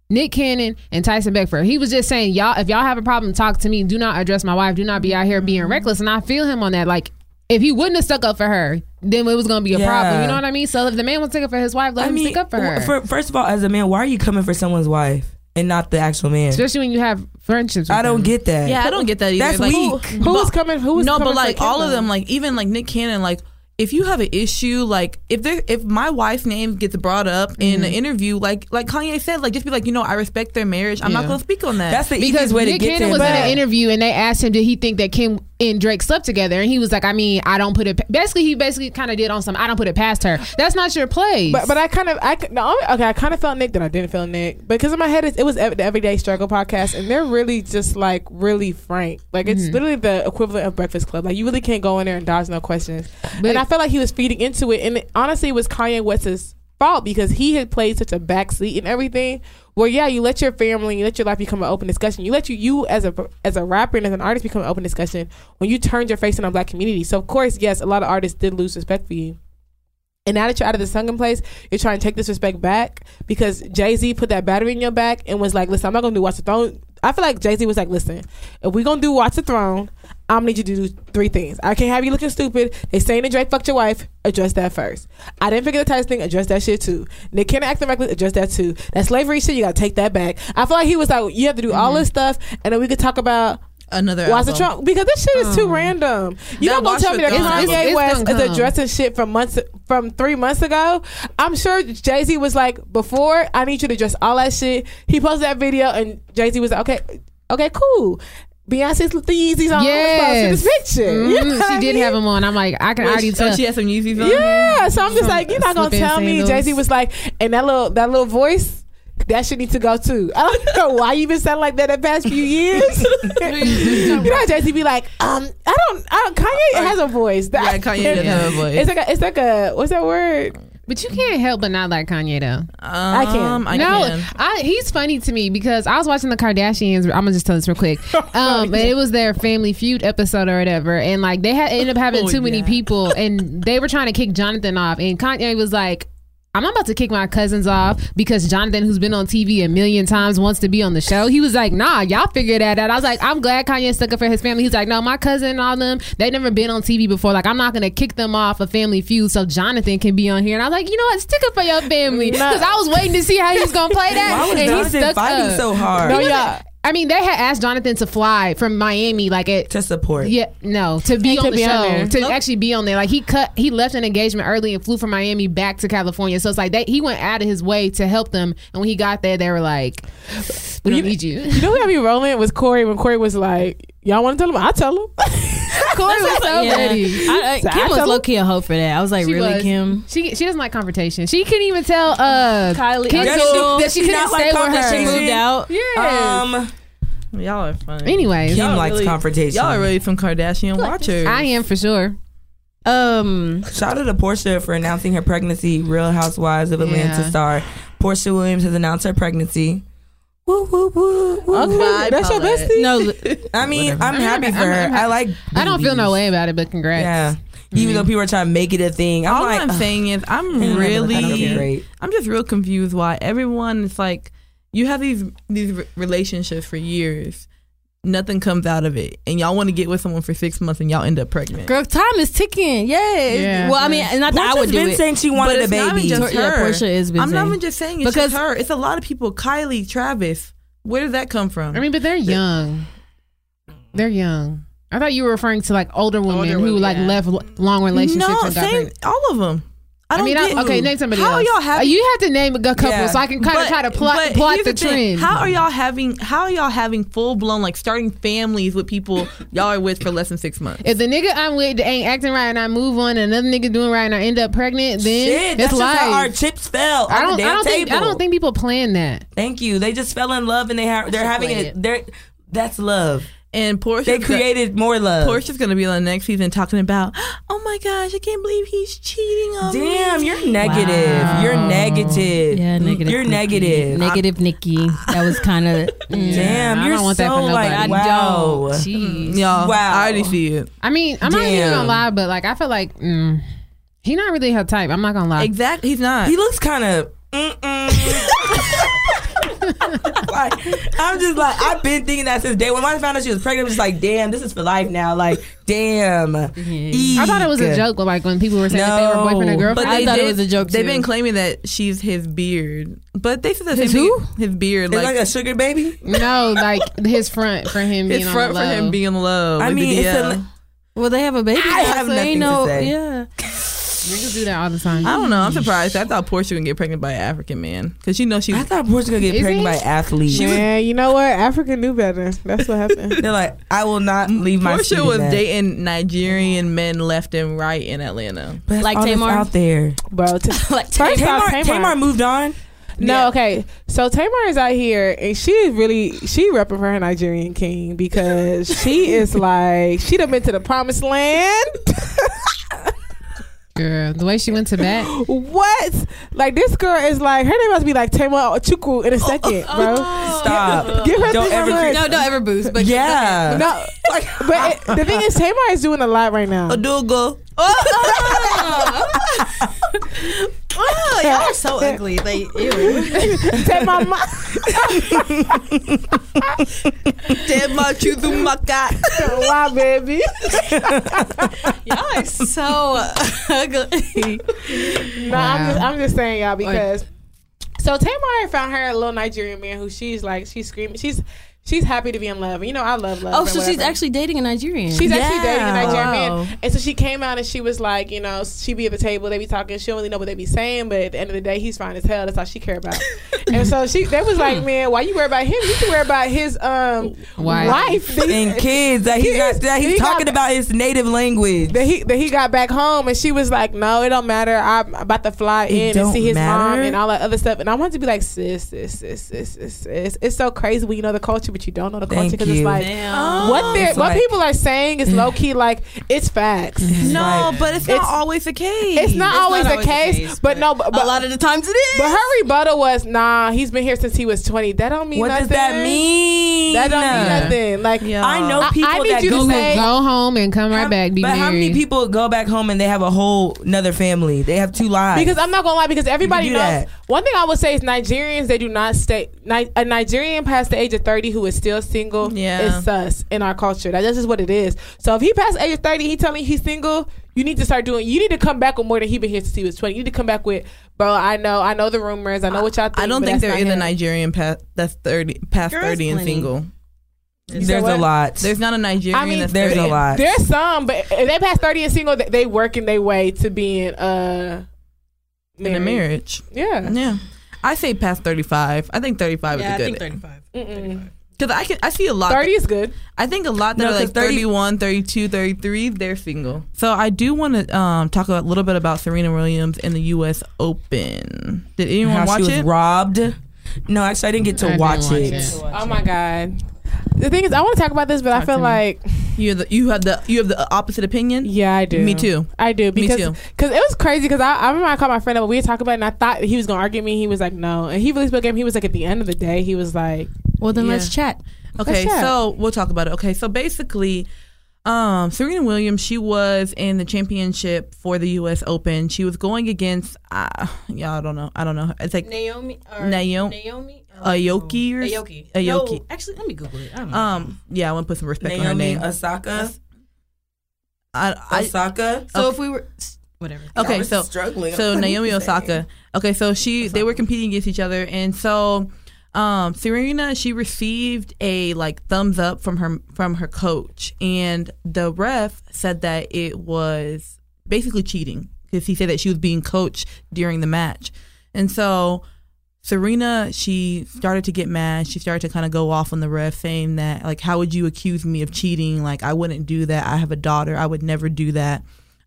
Nick Cannon and Tyson Beckford. He was just saying, y'all, if y'all have a problem, talk to me. Do not address my wife. Do not be out here being reckless. And I feel him on that. Like, if he wouldn't have stuck up for her, then it was gonna be a Yeah. problem. You know what I mean? So if the man was sticking up for his wife, let I him mean, stick up for her. for- first of all, as a man, why are you coming for someone's wife and not the actual man? Especially when you have friendships. With I don't them. get that. Yeah, I don't get that either. That's like, weak. who was coming? Who's no, coming but like all of them, like even like Nick Cannon, like if you have an issue, like if there if my wife's name gets brought up in an mm-hmm. interview, like like Kanye said, like just be like, you know, I respect their marriage. I'm not gonna speak on that. That's the Because easiest way Nick to get Cannon to was in an interview and they asked him, did he think that Kim and Drake slept together, and he was like, I mean, I don't put it. Basically, he basically kind of did on some. I don't put it past her. That's not your place. But but I kind of I no, okay I kind of felt Nick that I didn't feel Nick because in my head it, it was the Everyday Struggle podcast and they're really just like really frank like it's mm-hmm. literally the equivalent of Breakfast Club like you really can't go in there and dodge no questions and I felt like he was feeding into it and it, honestly it was Kanye West's fault because he had played such a backseat and everything where yeah you let your family you let your life become an open discussion you let you you as a as a rapper and as an artist become an open discussion when you turned your face in on black community so of course yes a lot of artists did lose respect for you and now that you're out of the sunken place, you're trying to take this respect back because Jay Z put that battery in your back and was like, "Listen, I'm not gonna do Watch the Throne." I feel like Jay Z was like, "Listen, if we gonna do Watch the Throne, I'm gonna need you to do three things. I can't have you looking stupid. They saying that Drake fucked your wife. Address that first. I didn't figure the Titus thing. Address that shit too. Nick Cannon acting reckless. Address that too. That slavery shit. You gotta take that back. I feel like he was like, you have to do all mm-hmm. this stuff, and then we could talk about Another Watch the album. Throne because this shit is too random. You That don't gonna tell me that Throne- Kanye It's- it's West gonna is come. addressing shit from months from three months ago. I'm sure Jay Z was like, before I need you to address all that shit. He posted that video and Jay Z was like, okay, okay, cool. Beyonce's the Yeezys on yes, this picture. Mhm, You know what she I did mean? have them on. I'm like, I can Wait, already so tell. she had some Yeezys on. Yeah, so I'm just like, you're not gonna Slipping tell me. Jay Z was like, and that little that little voice. That shit need to go too. I don't know why you've been sounding like that the past few years. you know, Jay Z be like, um, I don't, I don't. Kanye has a voice. That Yeah, Kanye does have a voice. It's like a, it's like a, what's that word? but you can't help but not like Kanye though. I can. I no, can. I, he's funny to me because I was watching the Kardashians. I'm gonna just tell this real quick. Um, but it was their Family Feud episode or whatever, and like they had ended up having Oh, too many people, and they were trying to kick Jonathan off, and Kanye was like. I'm about to kick my cousins off because Jonathan, who's been on TV a million times, wants to be on the show. He was like, "Nah, y'all figure that out." I was like, "I'm glad Kanye stuck up for his family." He's like, "No, my cousin and all them, they never been on TV before. Like, I'm not gonna kick them off a Family Feud so Jonathan can be on here." And I was like, "You know what? Stick up for your family," because I was waiting to see how he was gonna play that. Why was and he stuck fighting up. so hard No, yeah. That- I mean, they had asked Jonathan to fly from Miami, like it to support? yeah, no, to be To on the be show, there. to actually be on there. Like he cut, he left an engagement early and flew from Miami back to California. So it's like they, he went out of his way to help them. And when he got there, they were like, "We don't need you." You know who had me rolling was Corey when Corey was like, "Y'all want to tell him? I tell him." Corey was so Yeah. ready. I, I, So I Kim was low key a hoe for that. I was like, She really, was. Kim? She she doesn't like confrontation. She couldn't even tell uh Kylie- Kim Does that she- that she she couldn't not like with her. She moved out. Yeah. Um, Y'all are funny. Anyways, Kim Y'all likes really- confrontation. Y'all are really some Kardashian watchers. I am for sure. Um, Shout out to Porsha for announcing her pregnancy. Real Housewives of Atlanta Yeah. star Porsha Williams has announced her pregnancy. Woo woo woo. woo. Okay, Bye, that's your Paulette. bestie. no, I mean, I'm happy for her. I'm- I like. I don't feel no way about it, but congrats. Yeah. Even mm-hmm. though people are trying to make it a thing, I'm All like, I'm ugh, saying is, I'm I really, great. I'm just real confused why everyone is like, you have these these relationships for years, nothing comes out of it, and y'all want to get with someone for six months and y'all end up pregnant. girl, time is ticking. Yeah. Yeah. Well, I mean, not that I Porsha's would do been it. saying she wanted a baby. even just Yeah, her. Porsha is been I'm not even just saying it's Because- just her. It's a lot of people. Kylie, Travis. Where did that come from? I mean, but they're young. They're young. I thought you were referring to like older women Older who women, like yeah. left long relationships no, and got same, pregnant. all of them. I I, don't mean, get I, okay, name somebody how else. are y'all Uh, having? you have to name a couple Yeah. so I can kind of try to plot but plot here's the, trend. How are y'all having? How are y'all having full blown like starting families with people y'all are with for less than six months? if the nigga I'm with ain't acting right and I move on, and another nigga doing right and I end up pregnant, then Shit, it's that's just life. how our chips fell I on don't. the I don't think. table. I don't think people plan that. Thank you. They just fell in love and they have. They're having it. it. They're that's love. And Porsha, They created more love. Porsha's gonna be on the next season talking about, oh my gosh, I can't believe he's cheating on me. Damn, you're negative. Wow. You're negative. Yeah, negative. You're Nikki. negative. Negative, Nikki. That was kind of. Damn, I you're don't want so that for like nobody. wow. Jeez. Y'all, Wow. I already see it. I mean, I'm not even gonna lie, but like I feel like mm, he not really her type. I'm not gonna lie. Exactly, he's not. He looks kind of. like, I'm just like I've been thinking that since day when I found out she was pregnant. I'm just like, damn, this is for life now. Like, damn. I thought it was a joke, like when people were saying that they were boyfriend and girlfriend. But I they thought it was a joke, They've too. been claiming that she's his beard, but they said the His same who? His beard, like, like, a sugar baby. no, like his front for him being his on front the for him being low. I mean, the it's a, Well, they have a baby. I now, have so ain't nothing to say. Yeah. Niggas do that all the time. I don't know. I'm surprised. I thought Porsha would get pregnant by an African man because you know she. I thought Porsha gonna get Is pregnant it? by athletes. Yeah, you know what? Africa knew better. That's what happened. They're like, I will not leave my. Porsha seed in was that. dating Nigerian men left and right in Atlanta. But Like all Tamar? out there. Bro, t- like first off, Tamar, Tamar, Tamar moved on. No, Yeah. okay. So Tamar is out here, and she is really she repping for her Nigerian king because she is like she done been to the promised land. Girl, the way she went to bat. what? Like this girl is like her name must be like Tamar Chukwu in a second, oh, bro. Stop. Give her Don't ever. number. no, don't ever boost. But yeah. No, but it, the thing is, Tamar is doing a lot right now. Adugo. oh, oh, oh y'all are so ugly. Like, ew. Tamar, ma- Tema Chuzumaka. why, baby? y'all are so ugly. No, I'm just I'm just saying y'all because so Tamar found her a little Nigerian man who she's like she's screaming she's she's happy to be in love. And you know I love love. Oh, and so she's actually dating a Nigerian. She's actually dating a Nigerian Wow. man. And so she came out and she was like, you know, she be at the table, they be talking, she don't really know what they be saying, but at the end of the day, he's fine as hell. That's all she care about. and so she they was like, man, why you worry about him? You can worry about his um Wife. wife. And kids that he got that he's He got- talking about his native language. that he that he got back home and she was like, No, it don't matter. I'm about to fly It in and see his mom and all that other stuff. And I wanted to be like, sis, sis, sis, sis, sis, sis. It's so crazy when you know the culture, but you don't know the culture because it's like Damn. what oh. they It's what like- people are saying is low key like it's facts. Mm-hmm. No, Right. but it's not It's- always the case. It's not It's always, not the, always the case, case, but, no, but, a lot of the times it is. but her rebuttal was, nah, he's been here since he was twenty. That don't mean What nothing. What does that mean? That don't mean nothing. Like Yeah. I know people I need that you to go say- Go home and come right back. Be but married. how many people go back home and they have a whole another family? They have two lives. Because I'm not gonna lie, because everybody knows. that. One thing I would say is Nigerians they do not stay. Ni- a Nigerian past the age of 30 who is still single Yeah. is sus in our culture. That- That's just what it is. So if he passed the age of 30, he telling you he's single. You need to start doing. You need to come back with more than he been here since he was 20. You need to come back with, bro. I know, I know the rumors. I know what y'all think. I don't think there is there not is a. Nigerian past that's thirty past There is thirty and plenty. single. there's a lot. There's not a Nigerian. I mean, that's There's 30. a lot. There's some, but if they pass 30 and single, they- they working their way to being uh in a marriage. Yeah. Yeah, I say past thirty five. I think thirty five yeah, is think good 35. Mm-mm. Because I can I see a lot. 30 is good. I think a lot that No, are 'cause like 30 31, 32, 33, they're single. So I do want to um, talk a little bit about Serena Williams and the U.S. Open. Did anyone how watch she was it? robbed. No, actually, I didn't get to I didn't watch, watch it. it. Oh my god. The thing is, I want to talk about this, but I Talk feel like You have the you have the you have the opposite opinion. yeah, I do. Me too. I do Me because too. cause it was crazy because I, I remember I called my friend up and we were talking about it and I thought he was gonna argue me. He was like, no, and he really spoke game. He was like, at the end of the day, he was like, Well, then Yeah. let's chat. Okay, Let's chat. so we'll talk about it. Okay, so basically, um, Serena Williams, she was in the championship for the U.S. Open. She was going against, uh, yeah, I don't know, I don't know. It's like Naomi. Or Naomi- Naomi. Aoki or Aoki. Aoki. No, actually, let me Google it. I don't know. Um, yeah, I want to put some respect on her name. Osaka. I, I, Osaka. so if we were whatever. okay, so struggling. so Naomi? Osaka. Okay, so she they were competing against each other, and so um, Serena she received a like thumbs up from her from her coach, and the ref said that it was basically cheating because he said that she was being coached during the match, and so. Serena, she started to get mad. She started to kind of go off on the ref, saying that, like, how would you accuse me of cheating? Like, I wouldn't do that. I have a daughter. I would never do that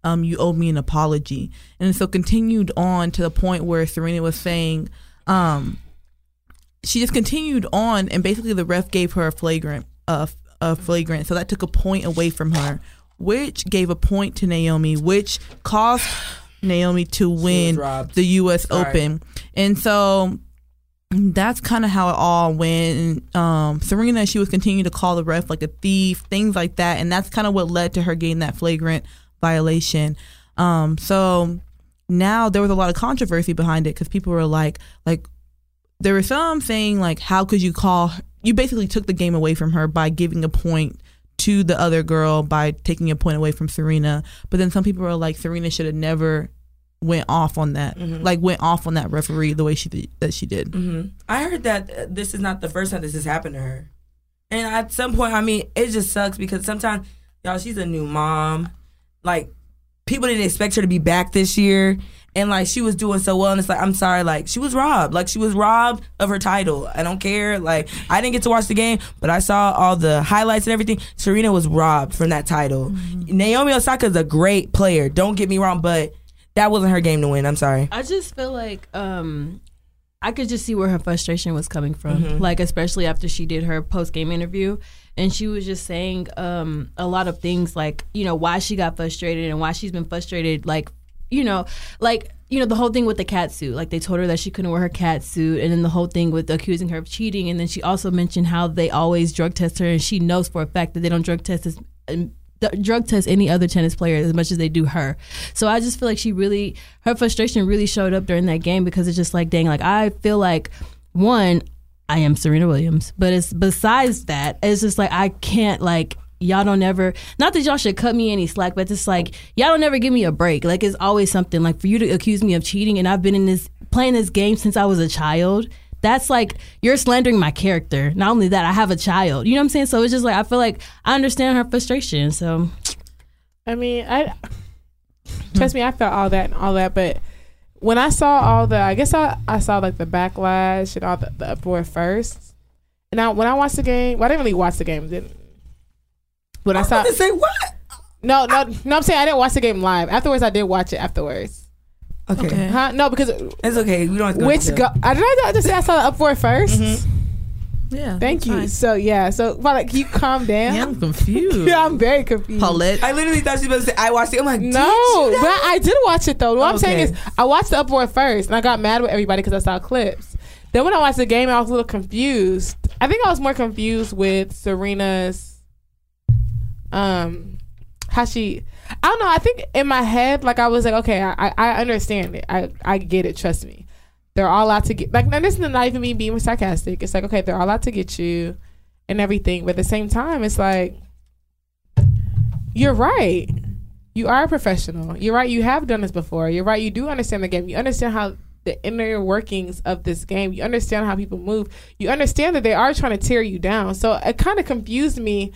um, you owe me an apology. And so continued on to the point where Serena was saying, um, she just continued on, and basically the ref gave her a flagrant, uh, a flagrant. So that took a point away from her, which gave a point to Naomi, which caused Naomi to win the U.S. Sorry. Open. And so that's kind of how it all went. Um, Serena, she was continuing to call the ref like a thief, things like that, and that's kind of what led to her getting that flagrant violation. Um, so now there was a lot of controversy behind it because people were like, like there were some saying like, how could you call? You basically took the game away from her by giving a point to the other girl by taking a point away from Serena. But then some people were like, Serena should have never went off on that, like went off on that referee the way she did, that she did. hmm I heard that this is not the first time this has happened to her. And at some point, I mean, it just sucks because sometimes, y'all, she's a new mom. Like, people didn't expect her to be back this year. And like she was doing so well, and it's like I'm sorry, like she was robbed, like she was robbed of her title. I don't care, like I didn't get to watch the game, but I saw all the highlights and everything. Serena was robbed from that title. Naomi Osaka is a great player, don't get me wrong, but that wasn't her game to win. I'm sorry. I just feel like um I could just see where her frustration was coming from. Like especially after she did her post game interview and she was just saying um a lot of things like, you know, why she got frustrated and why she's been frustrated like, you know, like you know the whole thing with the cat suit like they told her that she couldn't wear her cat suit and then the whole thing with accusing her of cheating and then she also mentioned how they always drug test her and she knows for a fact that they don't drug test as drug test any other tennis player as much as they do her. So I just feel like she really her frustration really showed up during that game because it's just like dang like I feel like one I am Serena Williams, but it's besides that it's just like I can't like y'all don't ever not that y'all should cut me any slack but it's like y'all don't ever give me a break. Like it's always something like for you to accuse me of cheating. And I've been in this playing this game since I was a child that's like you're slandering my character not only that I have a child you know what I'm saying so it's just like I feel like I understand her frustration so I mean, I trust me, I felt all that and all that, but when I saw all the, I guess I, I saw like the backlash and all the, the uproar first, and I when I watched the game, well, I didn't really watch the game. Didn't. When I saw, to say what? no, no, no, I'm saying I didn't watch the game live. Afterwards, I did watch it afterwards. Okay, Okay. Huh? No, because it's okay. We don't. Have to go which into go, I did I just say I saw the for 1st Yeah. Thank you. fine. So yeah, so well, like, can you calm down? Yeah, I'm confused. Yeah, I'm very confused. Paulette. I literally thought she was about to say I watched it. I'm like, No, did you but I did watch it though. What I'm saying is, I watched the uproar first, and I got mad with everybody because I saw clips. Then when I watched the game, I was a little confused. I think I was more confused with Serena's, um, how she. I don't know. I think in my head, like I was like, okay, I, I understand it. I I get it. Trust me. They're all out to get like. Now this is not even me being sarcastic. It's like okay, they're all out to get you, and everything. But at the same time, it's like you're right. You are a professional. You're right. You have done this before. You're right. You do understand the game. You understand how the inner workings of this game. You understand how people move. You understand that they are trying to tear you down. So it kind of confused me.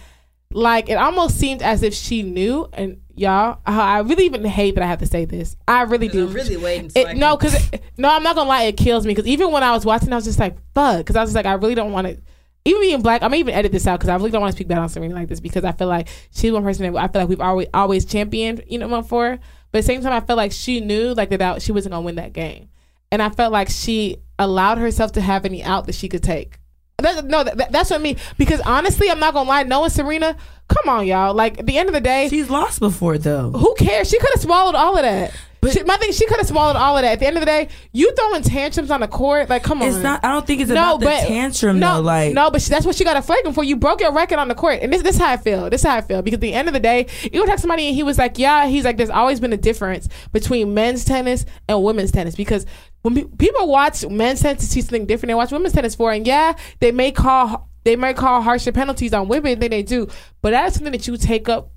Like it almost seemed as if she knew. And y'all, I I really even hate that I have to say this. I really do. I'm really waiting It, no, because no, I'm not gonna lie. It kills me because even when I was watching, I was just like, "Fuck," because I was just like, I really don't want to. Even being black, I'm gonna even edit this out because I really don't want to speak bad on Serena like this because I feel like she's one person that I feel like we've always always championed, you know, for. But at the same time, I felt like she knew like that out she wasn't gonna win that game, and I felt like she allowed herself to have any out that she could take. That, no, that, that's what I mean. Because honestly, I'm not gonna lie. Knowing Serena, come on, y'all. Like at the end of the day, She's lost before though. who cares? She could have swallowed all of that. She, my thing, she could have swallowed all of that. At the end of the day, you throwing tantrums on the court, like come on. It's not. I don't think it's no, about the but tantrum no, though. Like no, but she, that's what she got a flagrant for. You broke your record on the court, and this this how I feel. This how I feel because at the end of the day, you would talk to somebody and he was like, yeah, he's like, there's always been a difference between men's tennis and women's tennis because when pe- people watch men's tennis to see something different, they watch women's tennis for, and yeah, they may call they may call harsher penalties on women than they do, but that's something that you take up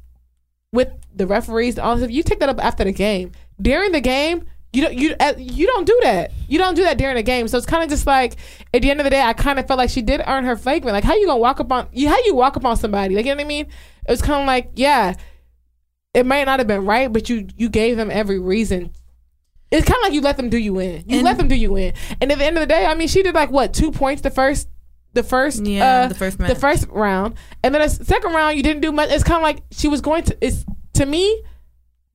with the referees. All this, you take that up after the game. During the game, you don't you uh, you don't do that. You don't do that during the game. So it's kind of just like at the end of the day, I kind of felt like she did earn her flagrant. Like how you gonna walk up on you? How you walk up on somebody? Like you know what I mean? It was kind of like yeah, it might not have been right, but you you gave them every reason. It's kind of like you let them do you in. You And- let them do you in. And at the end of the day, I mean, she did like what two points the first. The first, Yeah, uh, the first the first round, and then the second round, you didn't do much. It's kind of like she was going to. It's to me,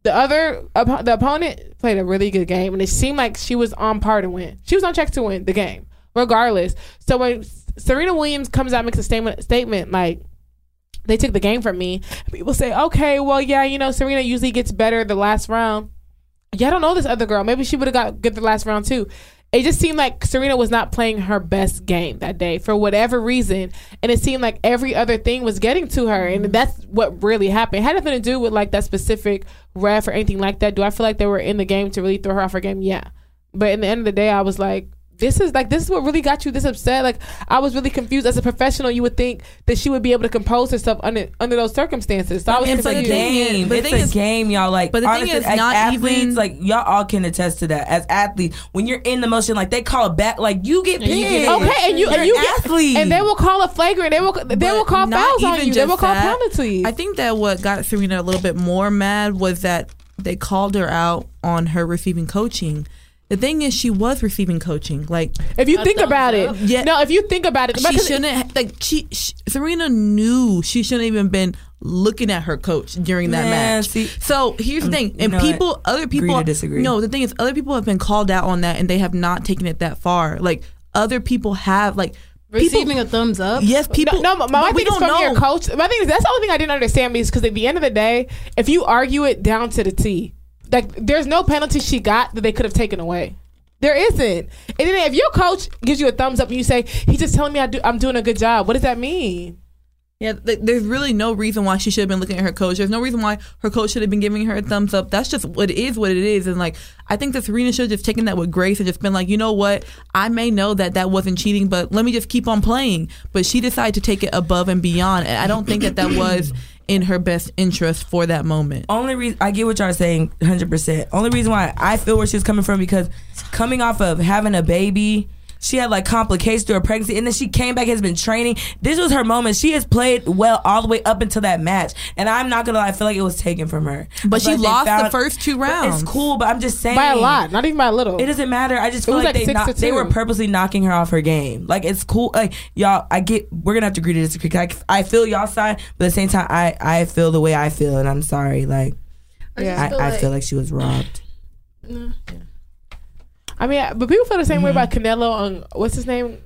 the other the opponent played a really good game, and it seemed like she was on par to win. She was on track to win the game, regardless. So when Serena Williams comes out makes a statement, statement like they took the game from me, people say, okay, well, yeah, you know, Serena usually gets better the last round. Yeah, I don't know this other girl. Maybe she would have got good the last round too. It just seemed like Serena was not playing her best game that day for whatever reason, and it seemed like every other thing was getting to her, and that's what really happened. It had nothing to do with like that specific ref or anything like that. Do I feel like they were in the game to really throw her off her game? Yeah, but in the end of the day, I was like, this is like this is what really got you this upset. Like I was really confused. As a professional, you would think that she would be able to compose herself under under those circumstances. So I was And for the confused. thing is- game. but it's a is- game, y'all. Like, but the thing honestly, is not athletes, even- like y'all all can attest to that. As athletes, when you're in the motion, like they call it back, like you get you pissed. get- Okay, and you You're and you an get, athlete, and they will call a flagrant. They will they But will call fouls on you. They will call that. penalties. I think that what got Serena a little bit more mad was that they called her out on her receiving coaching. The thing is, she was receiving coaching. Like If you A think about up? it, Yeah. no. If you think about it, she shouldn't like she, she Serena knew she shouldn't even been looking at her coach during that Man, match. see- so here's the thing, you and know what? people, other people, to disagree. No, the thing is, other people have been called out on that, and they have not taken it that far. Like other people have, like Receiving people. a thumbs up. Yes, people. No, no, my, my thing is from know. your coach. My thing is that's the only thing I didn't understand because at the end of the day, if you argue it down to the T, like there's no penalty she got that they could have taken away. There isn't. And then if your coach gives you a thumbs up and you say he's just telling me I do, I'm doing a good job, what does that mean? Yeah, th- there's really no reason why she should have been looking at her coach. There's no reason why her coach should have been giving her a thumbs up. That's just what it is, what it is. And like, I think that Serena should have just taken that with grace and just been like, you know what? I may know that that wasn't cheating, but let me just keep on playing. But she decided to take it above and beyond, and I don't think that that was in her best interest for that moment. Only reason I get what y'all are saying, hundred percent. Only reason why I feel where she's coming from because coming off of having a baby, she had like complications through her pregnancy, and then she came back has been training. This was her moment. She has played well all the way up until that match, and I'm not gonna lie, I feel like it was taken from her. But she like they lost the first two rounds. It's cool, but I'm just saying By a lot, not even by a little. It doesn't matter. I just feel like, like they six knock- they were purposely knocking her off her game. Like it's cool. Like y'all, I get. We're gonna have to agree to disagree. 'cause I, I feel y'all side, but at the same time, I I feel the way I feel, and I'm sorry. Like Yeah. I, I feel like she was robbed. I mean, but people feel the same way mm-hmm. about Canelo on what's his name?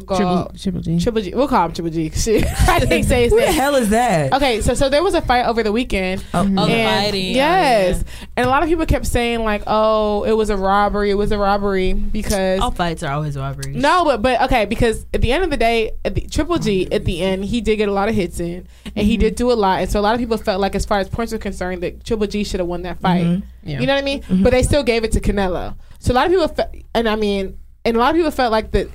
Go- Triple, Triple G. Triple G. We'll call him Triple G. Shit, I can't say his Who the hell is that? Okay, so so there was a fight over the weekend. Oh, the And- fighting. Oh, yes. And a lot of people kept saying like, "Oh, it was a robbery. It was a robbery because All fights are always robberies. no, but but okay, because at the end of the day, at the, Triple G at the end, he did get a lot of hits in, and he mm-hmm. did do a lot, and so a lot of people felt like, as far as points are concerned, that Triple G should have won that fight. Mm-hmm. Yeah. You know what I mean? Mm-hmm. But they still gave it to Canelo. So a lot of people, fe- and I mean, and a lot of people felt like that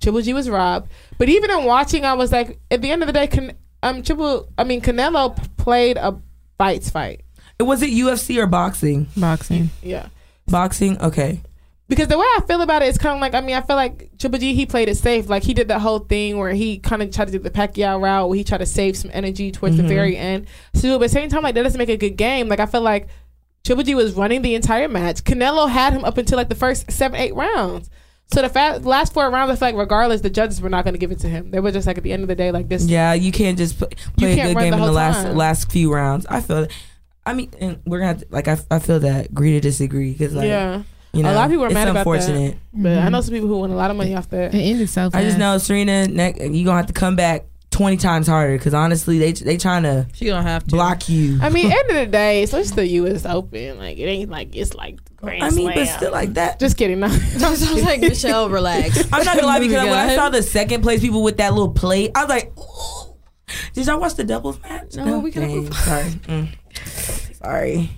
Triple G was robbed. But even in watching, I was like, at the end of the day, Can, um, Triple, I mean, Canelo p- played a fights fight. It Was it UFC or boxing? Boxing. Yeah. Boxing. Okay. Because the way I feel about it is kind of like I mean I feel like Triple G he played it safe like he did that whole thing where he kind of tried to do the Pacquiao route where he tried to save some energy towards the very end. So but at the same time like that doesn't make a good game. Like I feel like Triple G was running the entire match. Canelo had him up until like the first seven eight rounds. So the fa- last four rounds I feel like regardless the judges were not going to give it to him. They were just like at the end of the day like this. Yeah, you can't just pl- You play a can't good game the in the last time. last few rounds. I feel. That. I mean, and we're gonna have to, like I, I feel that agree to disagree because like yeah. you know A lot of people are mad about that. unfortunate. But I know mm-hmm. some people who won a lot of money off that. It ended so fast. I just know Serena, neck, you gonna have to come back twenty times harder because honestly, they they trying to She gonna have to block you. I mean, end of the day, it's just the U.S. Open. Like it ain't like it's like Grand I mean, but still like that. Just kidding. No. I was like, Michelle, relax. I'm not gonna lie because when I saw the second place people with that little plate, I was like, Ooh. "Did y'all watch the doubles match?" No, we gotta Dang, move Sorry, Mm. sorry.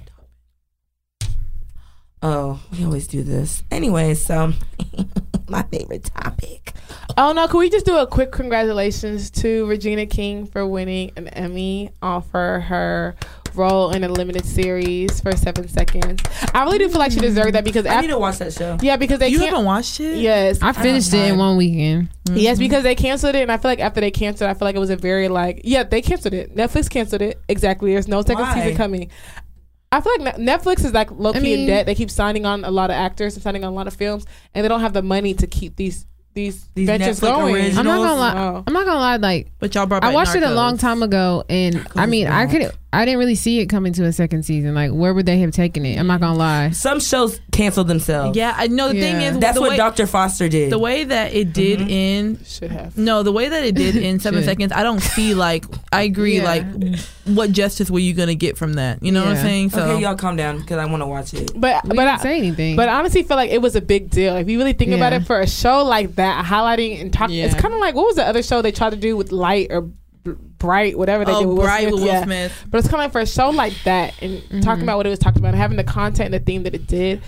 Oh, we always do this. Anyway, so my favorite topic. oh no! Can we just do a quick congratulations to Regina King for winning an Emmy off for her role in a limited series for Seven Seconds? I really do feel like she mm-hmm. deserved that because I after, need to watch that show. yeah, because they You can't. haven't watched it? Yes, I finished it in one weekend. Yes, mm-hmm. because they canceled it, and I feel like after they canceled, it, I feel like it was a very like yeah they canceled it. Netflix canceled it exactly. There's no second Why? season coming. I feel like Netflix is like low key I mean- in debt. They keep signing on a lot of actors and signing on a lot of films, and they don't have the money to keep these these, These ventures Netflix going. originals. I'm not gonna lie. Oh. I'm not gonna lie. Like But y'all brought I back watched it a long time ago, and I mean, I could. I didn't really see it coming to a second season. Like, where would they have taken it? I'm not gonna lie. Some shows cancel themselves. Yeah, I know. The thing is, that's the what way, Dr. Foster did. The way that it did Mm-hmm. in Should have. no, the way that it did in seven Should. seconds, I don't see like I agree. Yeah. Like, what justice were you gonna get from that? You know what I'm Yeah. saying? So okay, y'all calm down because I want to watch it. But We but didn't I, say anything. but I honestly feel like it was a big deal. If you really think about Yeah. it, for a show like that, highlighting and talking, it's Yeah. kind of like what was the other show they tried to do with Light or B- Bright, whatever they did oh, with Will Smith. with Will yeah. Smith. But it's coming for a show like that and Mm-hmm. talking about what it was talking about, and having the content and the theme that it did.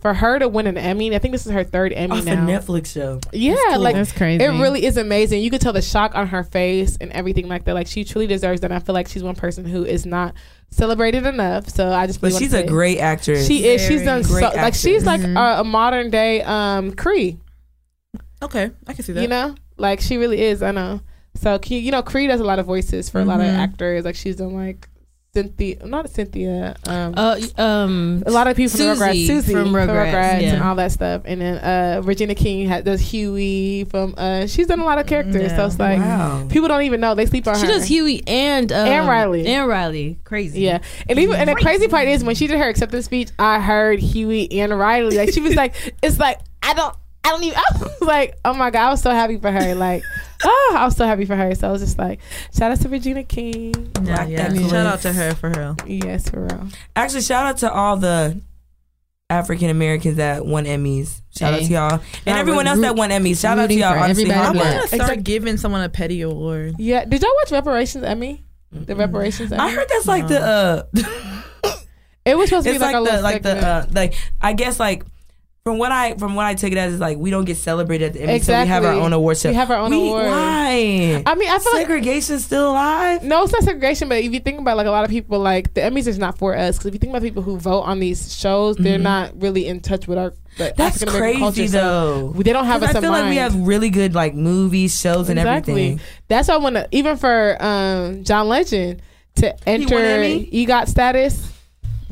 For her to win an Emmy, I think this is her third Emmy Off a now. Netflix show. Yeah, cool. like That's crazy. It really is amazing. You could tell the shock on her face and everything like that. Like she truly deserves that. And I feel like she's one person who is not celebrated enough. So I just. But really she's a great actress. She is. She's done so. Like she's like actress. a, a modern day um Cree. Okay, I can see that. You know, like she really is. I know. So Ke- you know, Cree does a lot of voices for a lot of Mhm. actors. Like she's done like Cynthia, not Cynthia. Um, Uh, um, a lot of people from Rugrats, Susie Susie from Rugrats, and all that stuff, and then uh, Regina King had does Huey from. Uh, she's done a lot of characters, so it's like Wow. people don't even know they sleep on she her. does Huey and um, And Riley. and Riley. Crazy. Yeah, and even and the crazy part is when she did her acceptance speech, I heard Huey and Riley. Like she was like, "It's like I don't, I don't even." I was like, "Oh my god!" I was so happy for her. Like, oh, I was so happy for her. So I was just like, "Shout out to Regina King." Yeah, yeah. excellence. Shout out to her for real. Yes, for real. Actually, shout out to all the African Americans that won Emmys. Shout out to y'all. And everyone else that won Emmys. Shout out to y'all. for Honestly, everybody I black. work. want to start Exact- giving someone a petty award. Yeah. Did y'all watch Reparations Emmy? The Reparations Emmy. I heard that's like the uh it was supposed to be like, like, a the little like the segment. uh like I guess like from what I from what I took it as is like we don't get celebrated at the Emmys, so we have our own award show. We have our own We- award. Why? I mean, I feel like Segregation's still alive. No, it's not segregation, but if you think about like a lot of people, like the Emmys is not for us. Because if you think about people who vote on these shows, they're not really in touch with our Mm-hmm. That's crazy culture. So though. they don't have. I feel like we have really good like movies, shows, and everything. That's why I want to even for um, John Legend to enter? EGOT status,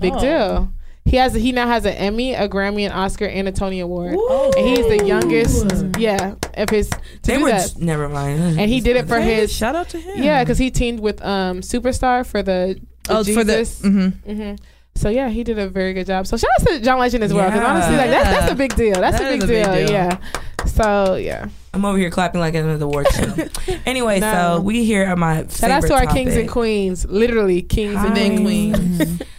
big Oh. deal. He has he now has an Emmy, a Grammy, an Oscar, and a Tony Award, Ooh. and he's the youngest. Yeah, of his to They do were that. never mind. And he did it for Hey, his shout out to him. yeah, because he teamed with um Superstar for the, the oh, for the mm-hmm. Mm-hmm. So yeah, he did a very good job. So shout out to John Legend as well, because Yeah. honestly, like that's that's a big deal. That's That a big a deal. big deal. Yeah. So yeah, I'm over here clapping like I'm at the award show. anyway, No. so we here at my shout out to our favorite kings and queens, literally kings and then queens.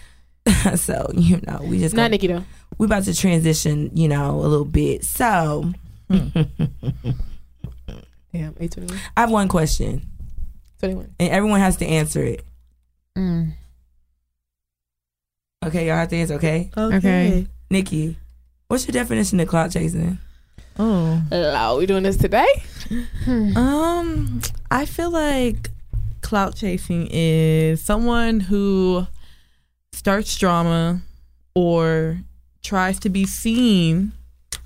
queen. so you know, we just Not gonna, Nikki though. we about to transition, you know, a little bit. So Damn, eight twenty one. I have one question, Twenty one. and everyone has to answer it. Mm. Okay, y'all have to answer. Okay, Okay. Nikki, what's your definition of clout chasing? Oh. Hello, we doing this today? Um, I feel like clout chasing is someone who starts drama or tries to be seen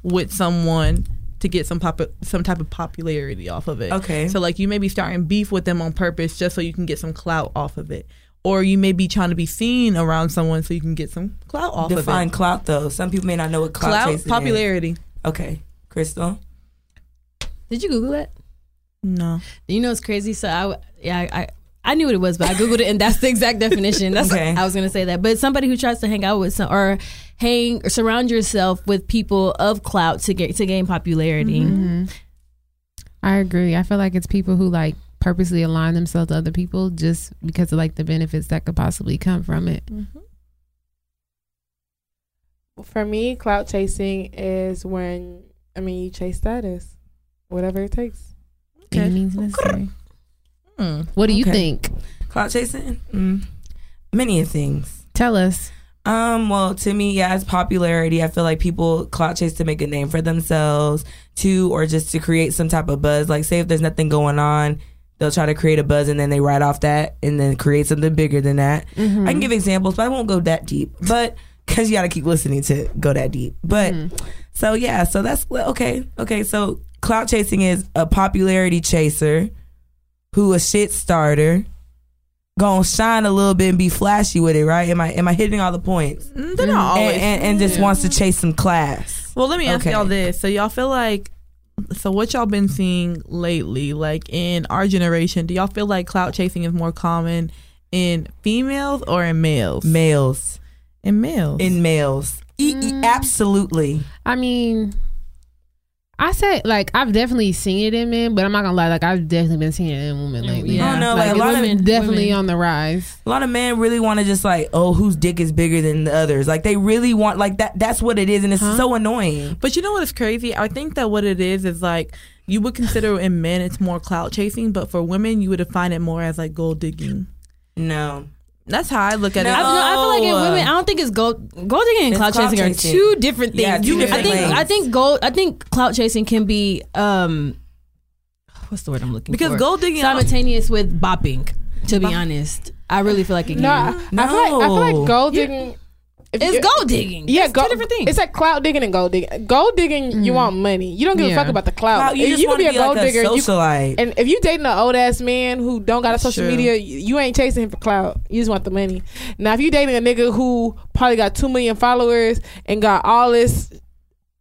with someone to get some pop- some type of popularity off of it. Okay, So like you may be starting beef with them on purpose just so you can get some clout off of it. Or you may be trying to be seen around someone so you can get some clout off define of it. clout though. Some people may not know what clout, is. Clout chasing popularity. is. Okay, Crystal. Did you Google that? No. You know it's crazy. So I yeah I, I I knew what it was, but I googled it, and that's the exact definition. That's Okay. I was gonna say that. But somebody who tries to hang out with some or hang or surround yourself with people of clout to get to gain popularity. hmm I agree. I feel like it's people who like purposely align themselves to other people just because of like the benefits that could possibly come from it. For me, clout chasing is when I mean you chase status, whatever it takes. Any means necessary. Hmm. What do you think? Clout chasing? Mm. Many things. Tell us. Um, well, to me, yeah, it's popularity. I feel like people clout chase to make a name for themselves, too, or just to create some type of buzz. Like, say if there's nothing going on, they'll try to create a buzz and then they write off that and then create something bigger than that. I can give examples, but I won't go that deep. But because you got to keep listening to go that deep. But so yeah, so that's okay. Okay, so clout chasing is a popularity chaser who a shit starter. Gonna shine a little bit and be flashy with it, right? Am I am I hitting all the points? Mm, They're not And, always. and, and just wants to chase some class. Well, let me ask Okay. y'all this. So y'all feel like so what y'all been seeing lately, like in our generation, do y'all feel like clout chasing is more common in females or in males? Males in males. in males, E- e- absolutely. I mean, I say like I've definitely seen it in men, but I'm not gonna lie, like I've definitely been seeing it in women lately. Yeah. Oh, no, like, like, a lot of it's definitely women. on the rise. A lot of men really want to just like, oh, whose dick is bigger than the others? Like they really want like that. That's what it is, and it's so annoying. but you know what is crazy? I think that what it is is like you would consider in men it's more clout chasing, but for women you would define it more as like gold digging. No, That's how I look at No. I, it. no, I feel like in women, I don't think it's gold. Gold digging and It's clout clout chasing are two different things. Yeah, two I think things. I think gold. I think clout chasing can be um, what's the word I'm looking Because for? Because gold digging simultaneous with bopping. To be honest, I really feel like it can. No, I, I feel like I feel like gold digging. if It's gold digging. Yeah, It's go, two different things. It's like cloud digging and gold digging. Gold digging, you mm. want money. You don't give a fuck about the clout. Wow, you just you want can to be be a gold like a digger. You, socialite. and if you dating an old ass man who don't got a social True. media, you you ain't chasing him for clout. You just want the money. Now, if you dating a nigga who probably got two million followers and got all this,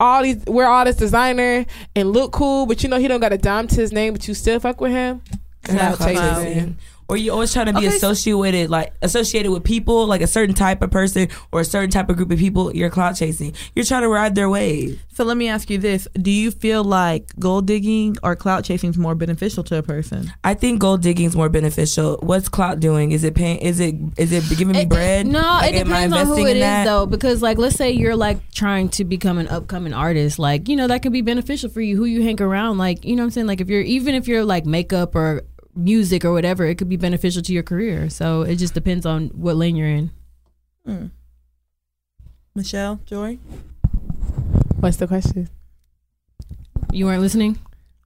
all these wear all this designer and look cool, but you know he don't got a dime to his name, but you still fuck with him. Clout Clout chasing. Or you always trying to be Okay. associated like associated with people, like a certain type of person or a certain type of group of people. You're clout chasing. You're trying to ride their wave. So let me ask you this: Do you feel like gold digging or clout chasing is more beneficial to a person? I think gold digging is more beneficial. What's clout doing? Is it paying? Is it is it giving me It- bread? no, Like, it depends on who it is though. Because like, let's say you're like trying to become an upcoming artist, like you know that can be beneficial for you. Who you hang around, like you know what I'm saying. Like if you're even if you're like makeup or music or whatever, it could be beneficial to your career. So it just depends on what lane you're in. Michelle, Joy. What's the question? You weren't listening.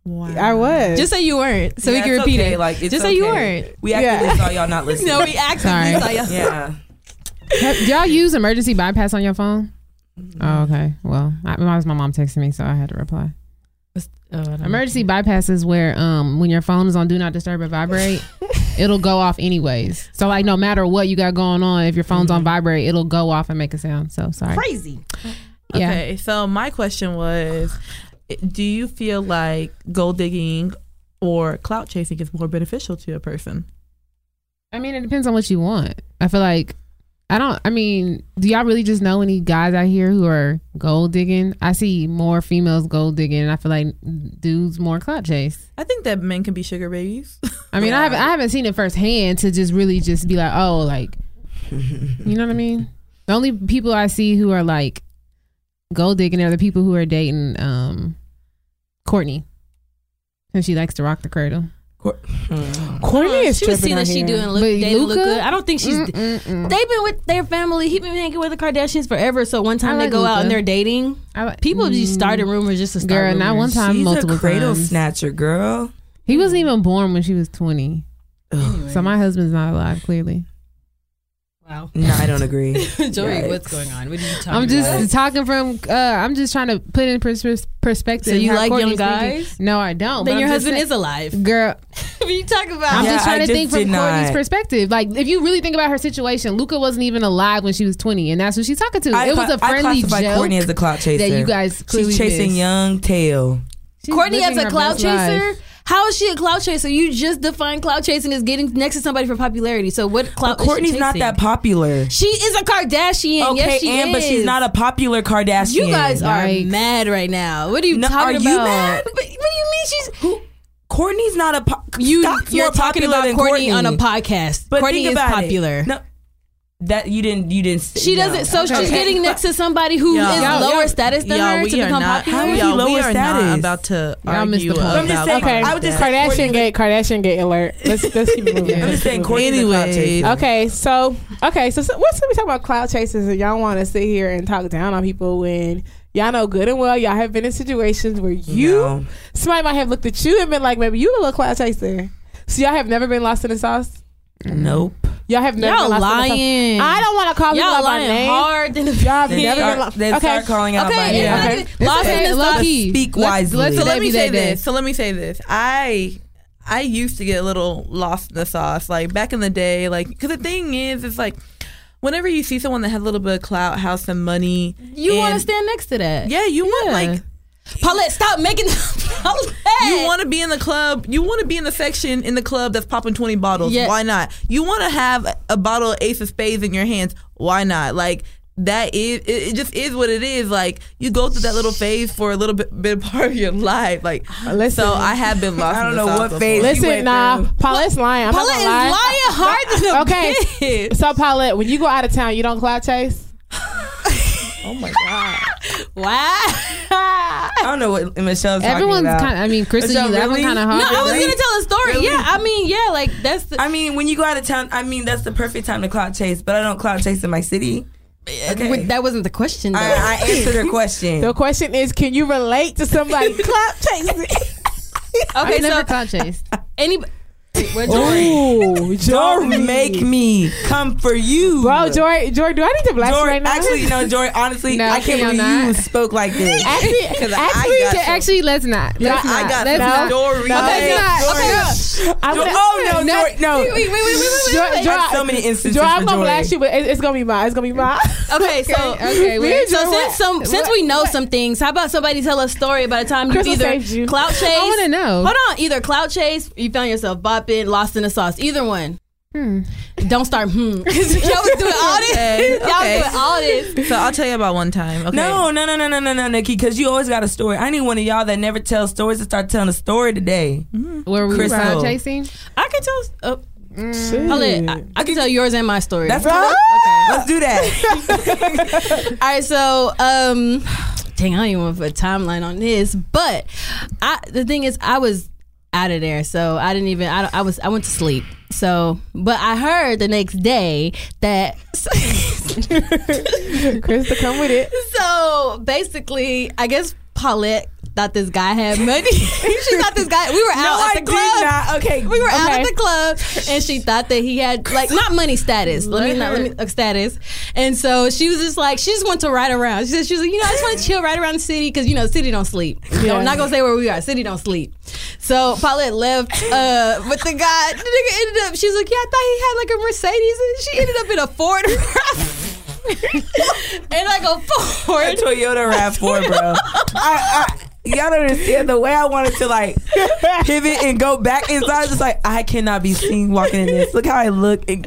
Wow. I was Just say you weren't, so Yeah, we can it's repeat okay, it. Like, it's just say you weren't. We actually Yeah. saw y'all not listening. No, we actually Sorry. saw y'all. yeah. Have, do y'all use emergency bypass on your phone? Mm-hmm. Oh, okay. Well, I, that was my mom texting me, so I had to reply. Oh, know. Emergency bypass is where um when your phone is on do not disturb or vibrate, it'll go off anyways. So like no matter what you got going on, if your phone's on vibrate, it'll go off and make a sound. So sorry. crazy. Yeah. Okay, so my question was Do you feel like gold digging or clout chasing is more beneficial to a person? I mean, it depends on what you want. I feel like I don't. I mean, do y'all really just know any guys out here who are gold digging? I see more females gold digging, and I feel like dudes more clout chase. I think that men can be sugar babies. I mean, I haven't I haven't seen it firsthand to just really just be like, oh, like, you know what I mean? The only people I see who are like gold digging are the people who are dating um Kourtney, and she likes to rock the cradle. Mm. Kourtney uh, is she was tripping seeing that she here. doing look, But dating Luka? Luka. I don't think she's. Mm-mm-mm. They've been with their family. He been hanging with the Kardashians forever. So one time I they like go out and they're dating. Like- People just Mm. started rumors just to start Girl, not one time, She's multiple a cradle times. snatcher, girl. He wasn't even born when she was twenty. So my husband's not alive. Clearly, Wow. No, I don't agree. Joey, Yikes. what's going on? What are you talking I'm just about? talking from. Uh, I'm just trying to put in pers- pers- perspective. So you how like Kourtney's young thinking. guys? No, I don't. Then but your I'm husband saying- is alive. girl. what are you talking about? I'm Yeah, just trying I to just think from did Kourtney's perspective. Like, if you really think about her situation, Luka wasn't even alive when she was 20, and that's who she's talking to. I it was a friendly I joke Kourtney as a clout chaser. that you guys clearly She's chasing missed. young tail. She's Kourtney as a her clout chaser? life. How is she a clout chaser? You just define clout chasing as getting next to somebody for popularity. So what clout? But Kourtney's not that popular. She is a Kardashian. Okay, yes, she and is. but she's not a popular Kardashian. You guys are Yikes. mad right now. What are you No, talking are about? Are you mad? But what do you mean she's? Who? Kourtney's not a. Po- You, Scott's you're more talking about than Kourtney, on a podcast. But Kourtney think is about it. popular. No, that you didn't. You didn't. She no. doesn't. So she's Okay. getting next to somebody who is Y'all- lower y'all- status than y'all, her we to are become not, popular. How is he y'all, we lower are status? not about to Y'all missed argue the point. about I'm just saying, Okay, I would just Kardashian gate, Kardashian gate alert. Let's let's keep moving. Yeah. I'm just saying, Let's keep it moving. Kourtney's a clout Anyway. chaser. Okay, so okay, so, so what's we talking about clout chasers and y'all want to sit here and talk down on people when y'all know good and well y'all have been in situations where you No. somebody might have looked at you and been like maybe you a little clout chaser. So y'all have never been lost in the sauce. Nope. Y'all have never Y'all been lost in lying. sauce. I don't want to call Y'all out by lying name. hard than the Y'all have Then never start, been lost. Okay, start calling out Okay, my it's name. not Okay. even- lost in the low sauce. key. Speak Let's- wisely. let's So let me say that this. So let me say this. I I used to get a little lost in the sauce, like back in the day, like because the thing is, it's like whenever you see someone that has a little bit of clout, house, and money, You want to stand next to that? Yeah, you want like Paulette, stop making. Paulette. you want to be in the club. You want to be in the section in the club that's popping twenty bottles. Yeah. Why not? You want to have a bottle of Ace of Spades in your hands. Why not? Like that is it, it just is what it is. Like you go through that little phase for a little bit, bit part of your life. Like uh, Listen. so, I have been lost. I don't in know sauce what before. phase- Listen, went nah, through. Paulette's lying. I'm Paulette not is gonna lie. lying hard Okay. bitch. So Paulette, when you go out of town, you don't clout chase. Oh my god. Wow. I don't know what Michelle's Everyone's talking about. kind of. I mean, Crystal, Michelle, you laughing really? kind of hard. No, hard. I was Really? gonna tell a story. Really? Yeah, I mean, yeah, like that's the. I mean, when you go out of town, I mean that's the perfect time to clout chase. But I don't clout chase in my city. Okay. Wait, that wasn't the question. Though. I, I answered her question. The question is, can you relate to somebody clout chasing? okay, I've never so clout chased. Any. Where Jory? Ooh, Don't make me come for you, Bro, Jory, Jory, do I need to blast you right now? actually, you know, Jory, honestly, No, I can't believe y'all you spoke like this. actually, Because I actually, got actually, let's not. Let's I not. got let's some not. stories. No. Let's not. Okay, no. I'm gonna- oh no, No. Jory, no. Wait, wait, wait, wait, wait, Jory, wait. Jory, That's so many instances Jory, I'm gonna Jory. blast you, but it- it's gonna be mine. It's gonna be mine. Okay, so Okay, wait. So Jory, since some since we know some things, how about somebody tell a story by the time you Crystal either saved you. clout chase? I want to know. Hold on, either clout chase, you found yourself bopping, lost in the sauce. Either one. Hmm. Don't start hmm. Y'all was doing all this. Okay, Y'all okay. was doing all this. So I'll tell you about one time. Okay. No, no, no, no, no, no, no, Nikki, because you always got a story. I need one of y'all that never tells stories to start telling a story today. Were we Crystal. crowd chasing? I can tell. Uh, Shit. Paulette, I, I can tell yours and my story. That's Bro. okay. Let's do that. All right, so um, dang, I don't even want to put a timeline on this, but I the thing is, I was out of there, so I didn't even. I, I was I went to sleep. So, but I heard the next day that. Krista, come with it. so basically, I guess Paulette thought this guy had money. she thought this guy. We were out I at the did club. not. Okay, We were out at the club, and she thought that he had like not money status. Let me not let me uh, status. And so she was just like she just went to ride around. She said she was like, you know, I just want to chill right around the city because you know, city don't sleep. Yeah. I'm not gonna say where we are. City don't sleep. So Paulette left uh, with the guy. The nigga ended up. She was like, yeah, I thought he had like a Mercedes, and she ended up in a Ford. and like a Ford. a Toyota Rav4, bro. I, I, y'all don't understand the way I wanted to like pivot and go back inside. I was just like, I cannot be seen walking in this. Look how I look. And,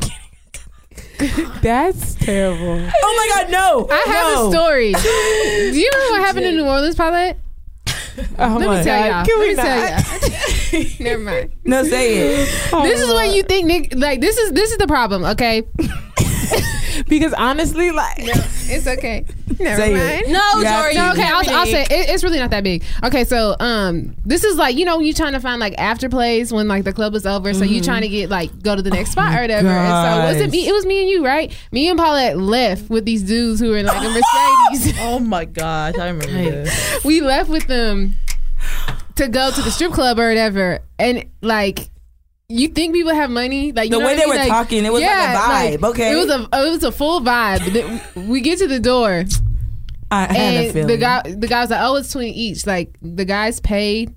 That's terrible. oh my God, no! I have no. a story. Do you remember what happened in New Orleans, Paulette? Oh Let my me tell God. y'all. Can Let we me tell y'all. Never mind. No, say it. This is oh what you think, Nick. Like this is this is the problem. Okay, Because honestly, like, it's okay. Never Say mind. it. No, Yeah, Jory. No, okay, I'll, I'll say it, it's really not that big. Okay, so um, this is like you know you trying to find like after plays when like the club is over, so you Mm-hmm. trying to get like go to the next Oh spot or whatever. And so it was it me? It was me and you, right? Me and Paulette left with these dudes who were in like a Mercedes. Oh my gosh, I remember this. we left with them to go to the strip club or whatever, and like. You think people have money? Like The way I they mean? were Like, talking, it was like a vibe, okay? it was a it was a full vibe. We get to the door, I had a and feeling. the guy the guy was like, "Oh, it's twenty each." Like the guys paid,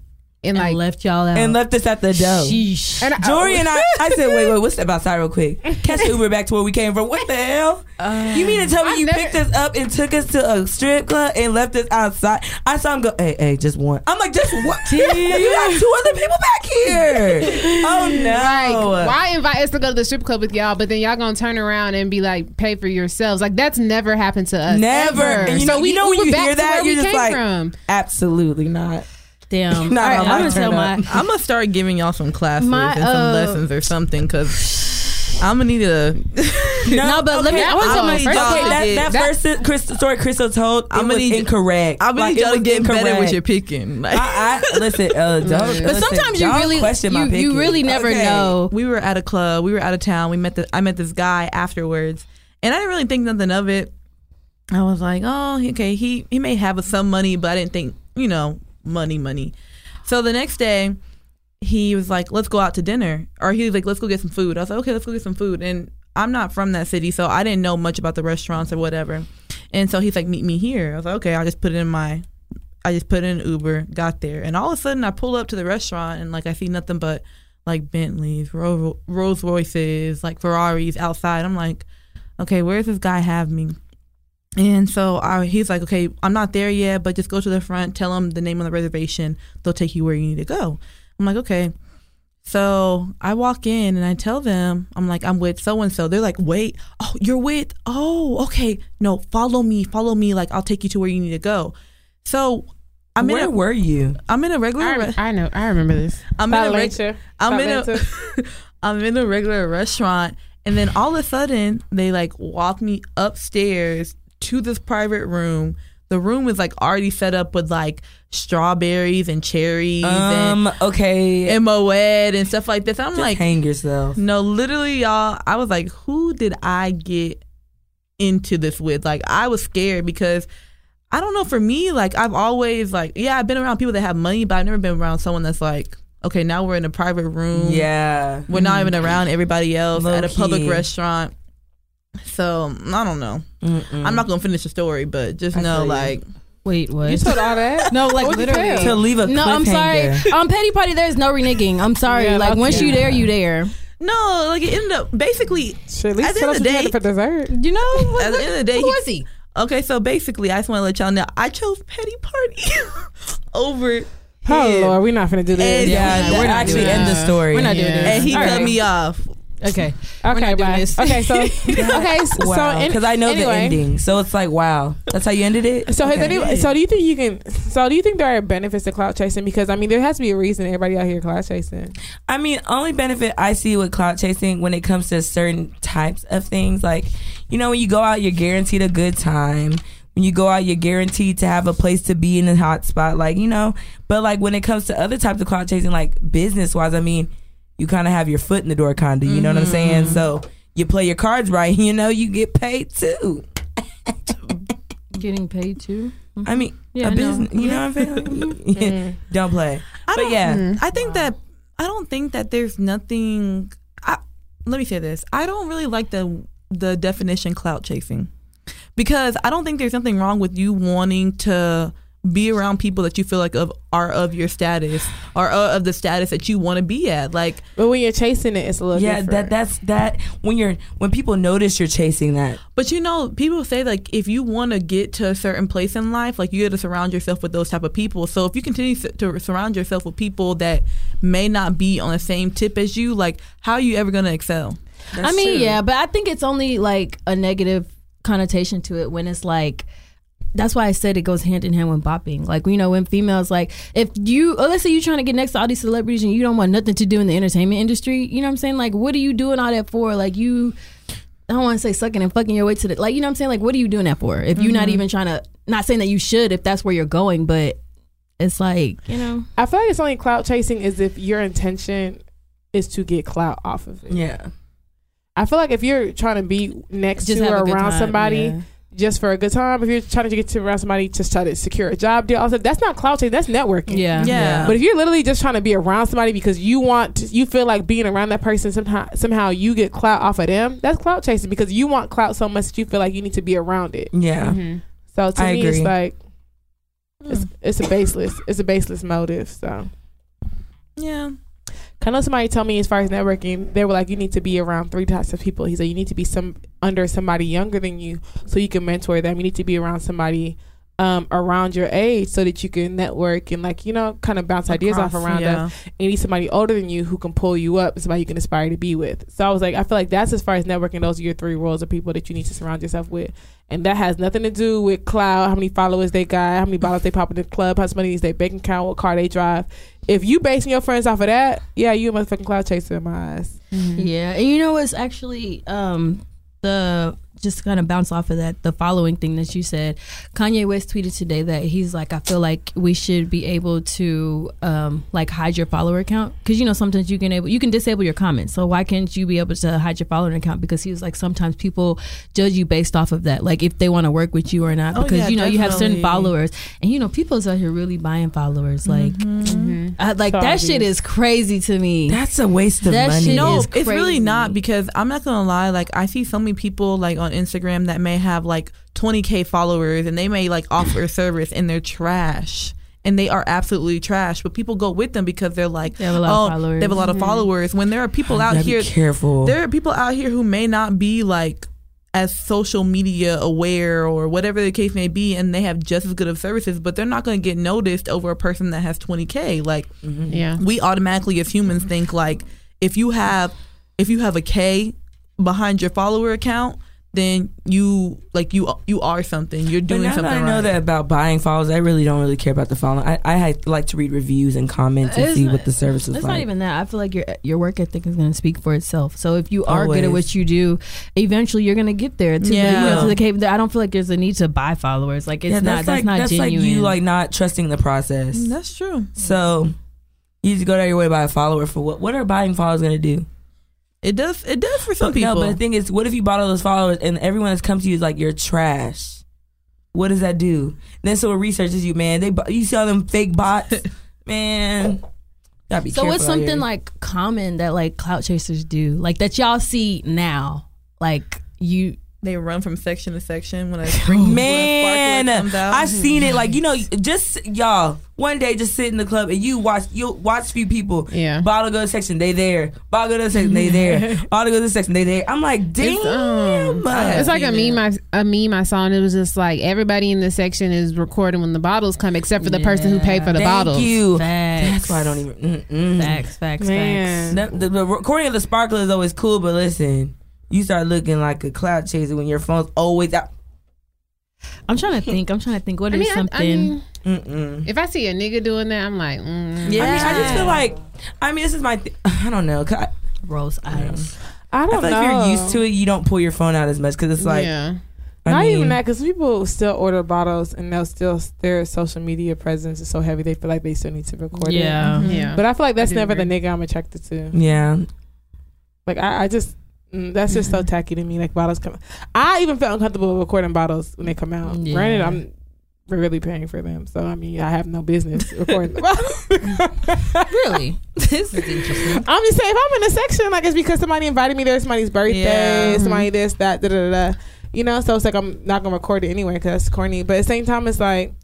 and and like left y'all out. and left us at the door. Sheesh. and I- Jory uh, and I, I said, wait, wait, we'll step outside real quick. Catch the Uber back to where we came from. What the hell? you mean to tell me I've you never- picked us up and took us to a strip club and left us outside? I saw him go, hey, hey, just one. I'm like, just one? you got two other people back here. Oh, no. Like, why invite us to go to the strip club with y'all, but then y'all gonna turn around and be like, pay for yourselves? Like that's never happened to us. Never. ever. And you know- so we you know when you hear that, you're just like- from. Absolutely not. Damn. Not All right, on my I'm gonna tell turn my. I'm gonna start giving y'all some classes My, and some uh, lessons or something because I'm gonna need a. No, but let me. I want to tell my first. Okay, to that, that, first Crystal, story Crystal told, I'ma was need- incorrect. I'm gonna Like, need it y'all to was get better with your picking. Like, I, I listen. Uh, don't, But But listen, sometimes you really, question my you, you really never Okay. know. we were at a club. We were out of town. We met the. I met this guy afterwards, and I didn't really think nothing of it. I was like, oh, okay, he he may have some money, but I didn't think, you know, money, money. So the next day, he was like, let's go out to dinner, or he was like, let's go get some food. I was like, okay, let's go get some food, and I'm not from that city, so I didn't know much about the restaurants or whatever. And so he's like, meet me here. I was like, okay, I'll just put it in my I just put in Uber, got there, and all of a sudden I pull up to the restaurant and like I see nothing but like Bentleys, Ro- Rolls Royces, like Ferraris outside. I'm like, okay, where's this guy have me? And so I, he's like, okay, I'm not there yet, but just go to the front, tell them the name of the reservation. They'll take you where you need to go. I'm like, okay. So I walk in and I tell them, I'm like, I'm with so and so. They're like, wait, oh, you're with, oh, okay. No, follow me, follow me. Like, I'll take you to where you need to go. So I'm Where in a, were you? I'm in a regular, I, re- I know. I remember this. I'm in a, reg- Atlanta. I'm in a, Atlanta. I'm in a regular restaurant, and then all of a sudden they like walk me upstairs to this private room. The room is like already set up with like strawberries and cherries Um. Okay. and, and Moet and stuff like this. I'm Just like, hang yourself. no, literally, y'all. I was like, who did I get into this with? Like, I was scared because I don't know. For me, like, I've always like, yeah, I've been around people that have money, but I've never been around someone that's like okay, now we're in a private room. Yeah. We're not even around everybody else at a public restaurant. So I don't know. Mm-mm. I'm not gonna finish the story, but just I know feel you. like Wait, what? You told all that? no, like What'd literally. to leave a No, I'm sorry. cliffhanger. On Petty Party, there's no reneging. I'm sorry. Yeah, like okay. once you there, you there. no, like it ended up basically Shit, at least At the tell end us of you the had for dessert. You know? at the end of the day Who he- was he? Okay, so basically I just wanna let y'all know I chose Petty Party over Oh him. Lord, we're not gonna do this. And- Yeah, Yeah, we're we're not actually doing end the story. We're not doing Yeah. this. and he All cut right. me off. Okay. Okay, We're not doing bye. Okay, so okay, so Wow, in- because I know the ending, so it's like, wow, that's how you ended it. So has Okay. any, so do you think you can? So do you think there are benefits to clout chasing? Because I mean, there has to be a reason everybody out here clout chasing. I mean, only benefit I see with clout chasing when it comes to certain types of things, like you know, when you go out, you're guaranteed a good time. When you go out, you're guaranteed to have a place to be in a hot spot, like you know. But like when it comes to other types of clout chasing, like business wise, I mean, you kind of have your foot in the door, kinda. You know what I'm saying? Mm-hmm. So you play your cards right, you know, you get paid too. Getting paid too. I mean, Yeah, a I know. business, you know what I'm saying? Don't play. I But don't, yeah. Mm-hmm. I think that I don't think that there's nothing. I, let me say this: I don't really like the the definition clout chasing because I don't think there's nothing wrong with you wanting to be around people that you feel like of are of your status or of the status that you want to be at. Like, But when you're chasing it, it's a little Yeah, different. that that's that when you're when people notice you're chasing that. but you know, people say like if you want to get to a certain place in life, like you got to surround yourself with those type of people. So if you continue to surround yourself with people that may not be on the same tip as you, like how are you ever gonna excel? I mean, yeah, but I think it's only like a negative connotation to it when it's like. That's why I said it goes hand in hand with bopping. Like you know, when females like if you, oh, let's say you're trying to get next to all these celebrities and you don't want nothing to do in the entertainment industry. You know what I'm saying? Like, what are you doing all that for? Like you, I don't want to say sucking and fucking your way to the like. You know what I'm saying? Like, what are you doing that for? If you're not mm-hmm. even trying to, not saying that you should if that's where you're going, but it's like you know, I feel like it's only clout chasing is if your intention is to get clout off of it. Yeah. I feel like if you're trying to be next just to or around time, somebody yeah. Just for a good time, if you're trying to get to around somebody to try to secure a job deal, also that's not clout chasing. That's networking. Yeah. Yeah. But if you're literally just trying to be around somebody because you want, to, you feel like being around that person somehow, somehow you get clout off of them. That's clout chasing because you want clout so much that you feel like you need to be around it. Yeah. Mhm. So to I me, it's like it's it's a baseless, it's a baseless motive. So Yeah. I know somebody told me as far as networking, they were like, you need to be around three types of people. He said you need to be some under somebody younger than you so you can mentor them. You need to be around somebody um, around your age so that you can network and like you know kind of bounce ideas off around yeah. them. And you need somebody older than you who can pull you up, somebody you can aspire to be with. So I was like, I feel like that's as far as networking. Those are your three roles of people that you need to surround yourself with, and that has nothing to do with clout, how many followers they got, how many bottles they pop in the club, how much money is their bank account, what car they drive. If you basing your friends off of that, yeah, you a motherfucking clout chaser in my eyes. Yeah, and you know what's actually um the just kind of bounce off of that the following thing that you said. Kanye west tweeted today that he's like i feel like we should be able to um like hide your follower account because you know sometimes you can able you can disable your comments. So why can't you be able to hide your follower account? Because he was like sometimes people judge you based off of that like if they want to work with you or not. Oh, because yeah, you know you have certain followers. And you know people's out here really buying followers like I, like So that shit is crazy to me. That's a waste of That money. shit No, is it's really not because I'm not gonna lie. Like I see so many people like on Instagram that may have like 20k followers and they may like offer a service and they're trash. And they are absolutely trash, but people go with them because they're like, They have a lot of oh, followers. they have a lot of followers. Mm-hmm. When there are people out here, careful. there are people out here who may not be like as social media aware or whatever the case may be, and they have just as good of services, but they're not going to get noticed over a person that has 20k. Like, mm-hmm. Yeah. we automatically as humans think like if you have if you have a K behind your follower account, then you like you you are something. You're doing But doing now something that I know right. that about buying followers, I really don't really care about the following. I, I like to read reviews and comments and It's see not- what the service is It's like. not even that. I feel like your your work ethic is going to speak for itself. So if you are good at what you do, eventually you're going to get there. To, Yeah. you know, to the cap- I don't feel like there's a need to buy followers. Like it's yeah, not. that's That's like not that's genuine. like you like not trusting the process. That's true. So you just go out your way to buy a follower for what? What are buying followers gonna do? It does. It does for some But, people. No, but the thing is, what if you bought all those followers and everyone that's come to you is like you're trash? What does that do? And then someone researches you, man. They you see all them fake bots, man. Gotta be So careful what's something here. like common that like clout chasers do, like that y'all see now, like you? They run from section to section when a spring Man, when a sparkler comes out. I've seen it. Like you know, just y'all. One day, just sit in the club and you watch. You watch few people. Yeah. Bottle go to section, they there. Bottle go to section, they there. Bottle go to section, they there. I'm like, damn. It's, um, It's like a meme. I, a meme I saw, and it was just like everybody in the section is recording when the bottles come, except for the person who paid for the Thank bottles. you. Facts. That's why I don't even. Mm-mm. Facts, facts, Man. facts. The, the, the recording of the sparkler is always cool, but listen, you start looking like a clout chaser when your phone's always out. I'm trying to think. I'm trying to think. What I is mean, I, something? I mean, if I see a nigga doing that, I'm like, mm. Yeah. I mean, I just feel like, I mean, this is my, th- I don't know. I, Rose eyes. I I don't feel know. like if you're used to it, you don't pull your phone out as much because it's like, yeah. Not mean, even that, because people still order bottles and they'll still their social media presence is so heavy they feel like they still need to record it. Yeah. Yeah. But I feel like that's I do never the nigga I'm attracted to. Yeah, Like I, I just mm, that's just so tacky to me. Like bottles come. I even felt uncomfortable recording bottles when they come out. Yeah. Granted, I'm really paying for them, so I mean I have no business recording. the bottles. Really? this is interesting. I'm just saying, if I'm in a section, like it's because somebody invited me there, somebody's birthday, Yeah. somebody this, that, da da da. da. You know, so it's like I'm not gonna record it anyway because that's corny. But at the same time, it's like,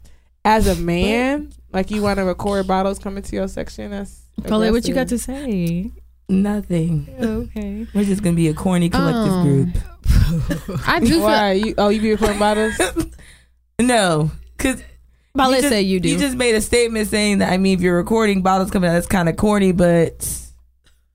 as a man, like you want to record bottles coming to your section. That's Colette, what you got to say? Nothing. Okay. We're just gonna be a corny collective Um, group. I do feel. Why you? Oh, you be recording bottles? No, because But let's just, say you do. You just made a statement saying that. I mean, if you're recording bottles coming out, that's kind of corny, but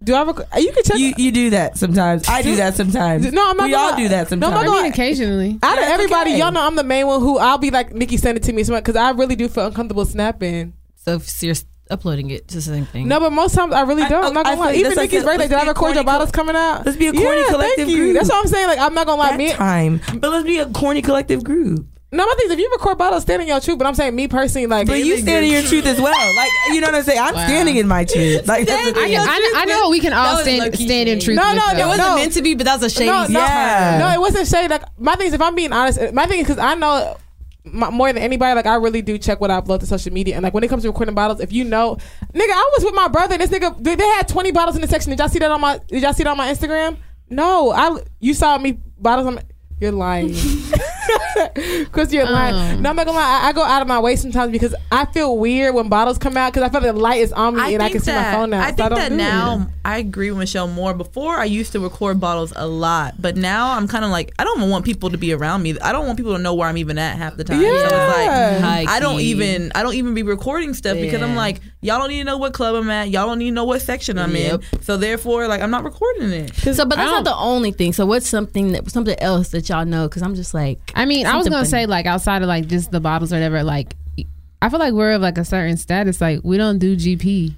Do I? Rec- you can check. you you do that sometimes. I do that sometimes. No, I'm not We gonna all do that No, I'm sometimes. not I gonna mean, occasionally. out of That's everybody, okay. y'all know I'm the main one who I'll be like, Nikki, send it to me because I really do feel uncomfortable snapping. so if you're uploading it, it's the same thing. No, but most times I really don't. I, am not gonna lie. feel- Even that's like birthday, let's did I record your bottles co- coming out? Let's be a corny yeah, collective thank you. group. That's what I'm saying. Like I'm not gonna lie. that Me, time, but let's be a corny collective group. no, my thing is if you record bottles, stand in your truth. But I'm saying me personally, like But you stand in your truth as well. Like you know what I'm saying. I'm Wow. standing in my truth. Like that's the I, thing. can, I, I know we can all stand stand in truth. No, no, no, it wasn't no. meant to be, but that was a shady. no, no, Yeah. no, it wasn't shade. Like my thing is, if I'm being honest, my thing is because I know. My, more than anybody, like I really do check what I upload to social media, and like when it comes to recording bottles, if you know, nigga, I was with my brother. and This nigga, they they had twenty bottles in the section. Did y'all see that on my? Did y'all see that on my Instagram? No, I. You saw me bottles on. My, you're lying. Because you're lying. Um. No, I'm not gonna lie. I, I go out of my way sometimes because I feel weird when bottles come out because I feel the light is on me and I can see my phone now. I so think don't that do it. Now I agree with Michelle more. Before I used to record bottles a lot, but now I'm kind of like I don't want people to be around me. I don't want people to know where I'm even at half the time. So it's Yeah. like I don't High-key. even I don't even be recording stuff because I'm like y'all don't need to know what club I'm at. Y'all don't need to know what section I'm Yep. in. So therefore, like I'm not recording it. So, but that's not the only thing. So, what's something that something else that y'all know? Because I'm just like, I mean, I was gonna funny. say like outside of like just the bottles or whatever. Like, I feel like we're of like a certain status. Like, we don't do GP.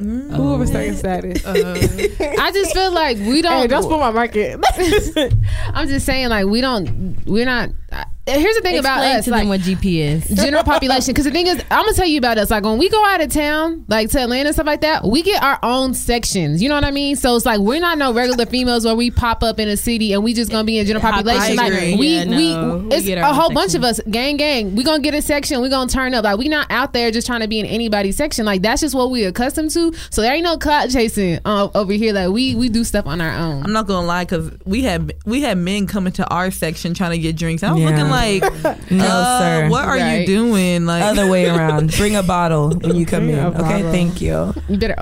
Mm. Who of a certain status? I just feel like we don't. hey, don't spoil my market. I'm just saying, like, we don't. We're not. Uh, here's the thing about explain us, to like them what GP is. general population. Because the thing is, I'm gonna tell you about us. Like when we go out of town, like to Atlanta and stuff like that, we get our own sections. You know what I mean? So it's like we're not no regular females where we pop up in a city and we just gonna be in general population. I Like agree. we, Yeah, no. we, We it's get a our own whole bunch of us, gang, gang. We gonna get a section. We gonna turn up. Like we not out there just trying to be in anybody's section. Like that's just what we accustomed to. So there ain't no clout chasing uh, over here. Like we we do stuff on our own. I'm not gonna lie because we had we had men coming to our section trying to get drinks. I was Yeah. looking like, No, uh, sir. what are you doing? Like, Other way around. Bring a bottle when you come Bring in. Okay, thank you. You better.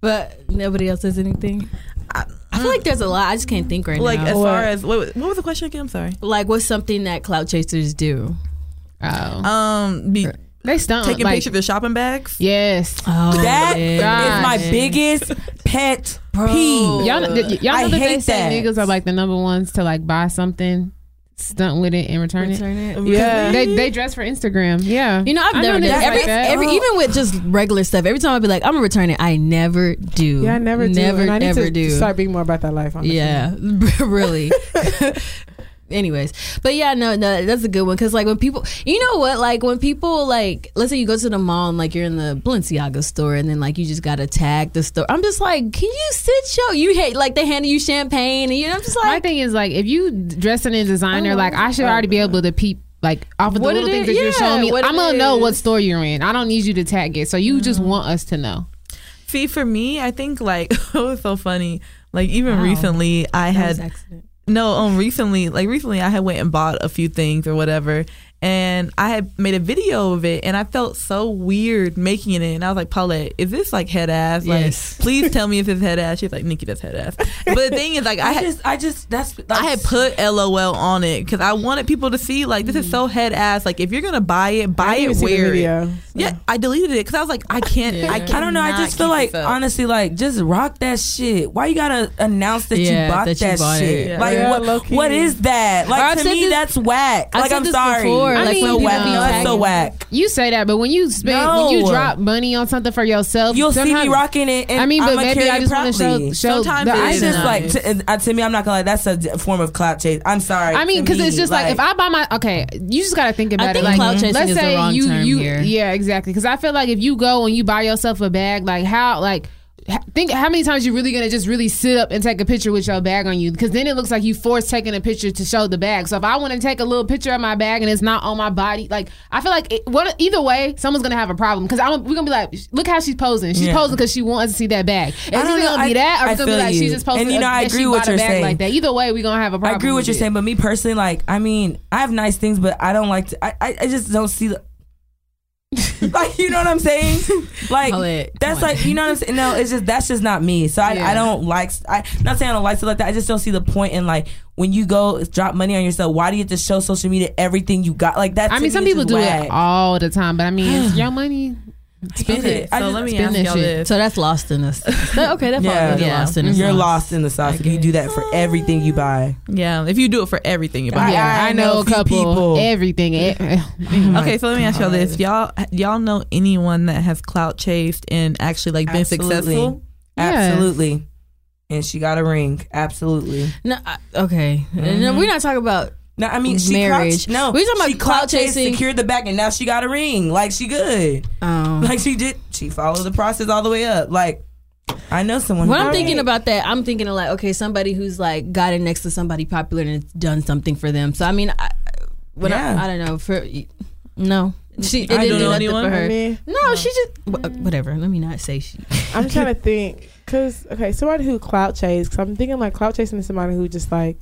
But nobody else says anything. I, I feel like there's a lot. I just can't think right like now. as far as what, what was the question again? I'm sorry. like, what's something that clout chasers do? Oh, Um, be they stunt taking like, pictures of your shopping bags. Yes. Oh, That is God. my biggest pet peeve. Y'all, know- y- y'all I know that they say that. niggas are like the number ones to like buy something, stunt with it, and return, Return it. it. yeah. They they dress for Instagram. Yeah, You know, I've never done niggas every, like that. every Oh. even with just regular stuff. Every time I'd be like, I'm gonna return it. I never do. Yeah, I never do. never and I need ever to do. start being more about that life. Honestly. Yeah, really. Anyways, but yeah, no, no, that's a good one because like when people, you know what, like when people like, let's say you go to the mall and like you're in the Balenciaga store and then like you just gotta tag the store. I'm just like, can you sit your? You hate like they hand you champagne and you know, I'm just like, My thing is like if you dressing in designer, Oh, like I should already be uh-huh. able to peep. Like off of the What little things is- that you're showing me, what I'm gonna know what store you're in. I don't need you to tag it. So you just mm-hmm. want us to know. See, for me, I think like oh, it was so funny. Like even Wow. recently, I That was had accident. No. Um, recently, like recently, I had went and bought a few things or whatever, and I had made a video of it, and I felt so weird making it. And I was like, Paulette, is this like head ass? Like, Yes. please tell me if it's head ass. She's like, Nikki, that's head ass. But the thing is, like, I I had. just, I just, that's. that's I had put LOL on it because I wanted people to see like this is mm-hmm. so head ass. Like if you're gonna buy it, buy I it even see wear it. video. Yeah, I deleted it because I was like, I can't. I can't. I don't know. I just feel like honestly, like just rock that shit. Why you gotta announce that Yeah, you bought that that, you bought shit? it. Like Yeah, what? What is that? Like I've to me, this- that's whack. I've like I'm sorry. before, I like, mean, so people whack. be No, that's so whack. You say that, but when you spend when you drop money on something for yourself, You'll see me sometimes- rocking it. And I mean, but I'ma maybe I just want to show properly. show Sometimes the it I is just like to, uh, to me, I'm not gonna lie. That's a d- form of clout chase. I'm sorry. I mean, to because it's just like, if I buy my okay, you just gotta think about I it. Like, clout chasing let's is the say wrong you term you here. yeah exactly. Because I feel like if you go and you buy yourself a bag, like how like. Think how many times you're really gonna just really sit up and take a picture with your bag on you because then it looks like you forced taking a picture to show the bag. So if I want to take a little picture of my bag and it's not on my body, like I feel like it, what either way someone's gonna have a problem because I'm we're gonna be like, look how she's posing. She's Yeah. posing because she wants to see that bag. It's either know. gonna be I- that or it's gonna be like you. she's just posting. And, you know, I agree with what you're saying. like that. Either way, we're gonna have a problem. I agree with what you're it. saying, but me personally, like, I mean, I have nice things, but I don't like to. I, I, I just don't see the. like you know what I'm saying? Like that's like you know what I'm saying? No, it's just that's just not me. So I, Yeah. I don't like. I not saying I don't like stuff like that. I just don't see the point in like when you go drop money on yourself. Why do you have to show social media everything you got? Like that. I mean, some people do whack. it all the time, but I mean, it's your money. Spend get it. it. I So just- let me spend ask that y'all this. So that's lost in us. That- okay, that's falls Yeah. under Yeah. lost in us. You're lost in the sauce. if You do that for everything you buy. Yeah, if you do it for everything you buy. I- Yeah, I, I know, know a a few couple. people. Everything. Eh, Okay, so let me ask y'all this: y'all, y'all know anyone that has clout chased and actually like been Absolutely. successful? Yes. Absolutely. And she got a ring. Absolutely. No, I- okay. No, we're not talking about. No, I mean she Marriage. Clout, no, We talking about she clout chased, chasing. secured the back, and now she got a ring. Like she good. Um, Like she did. She followed the process all the way up. Like I know someone. when who I'm did. thinking about that, I'm thinking of like, okay, somebody who's like got it next to somebody popular and it's done something for them. So I mean, I, when Yeah. I, I don't know for no, she it I didn't don't do know nothing anyone. for I her. mean, No, she just whatever. Let me not say she. I'm trying to think because okay, somebody who clout chase. Cause I'm thinking like clout chasing is somebody who just like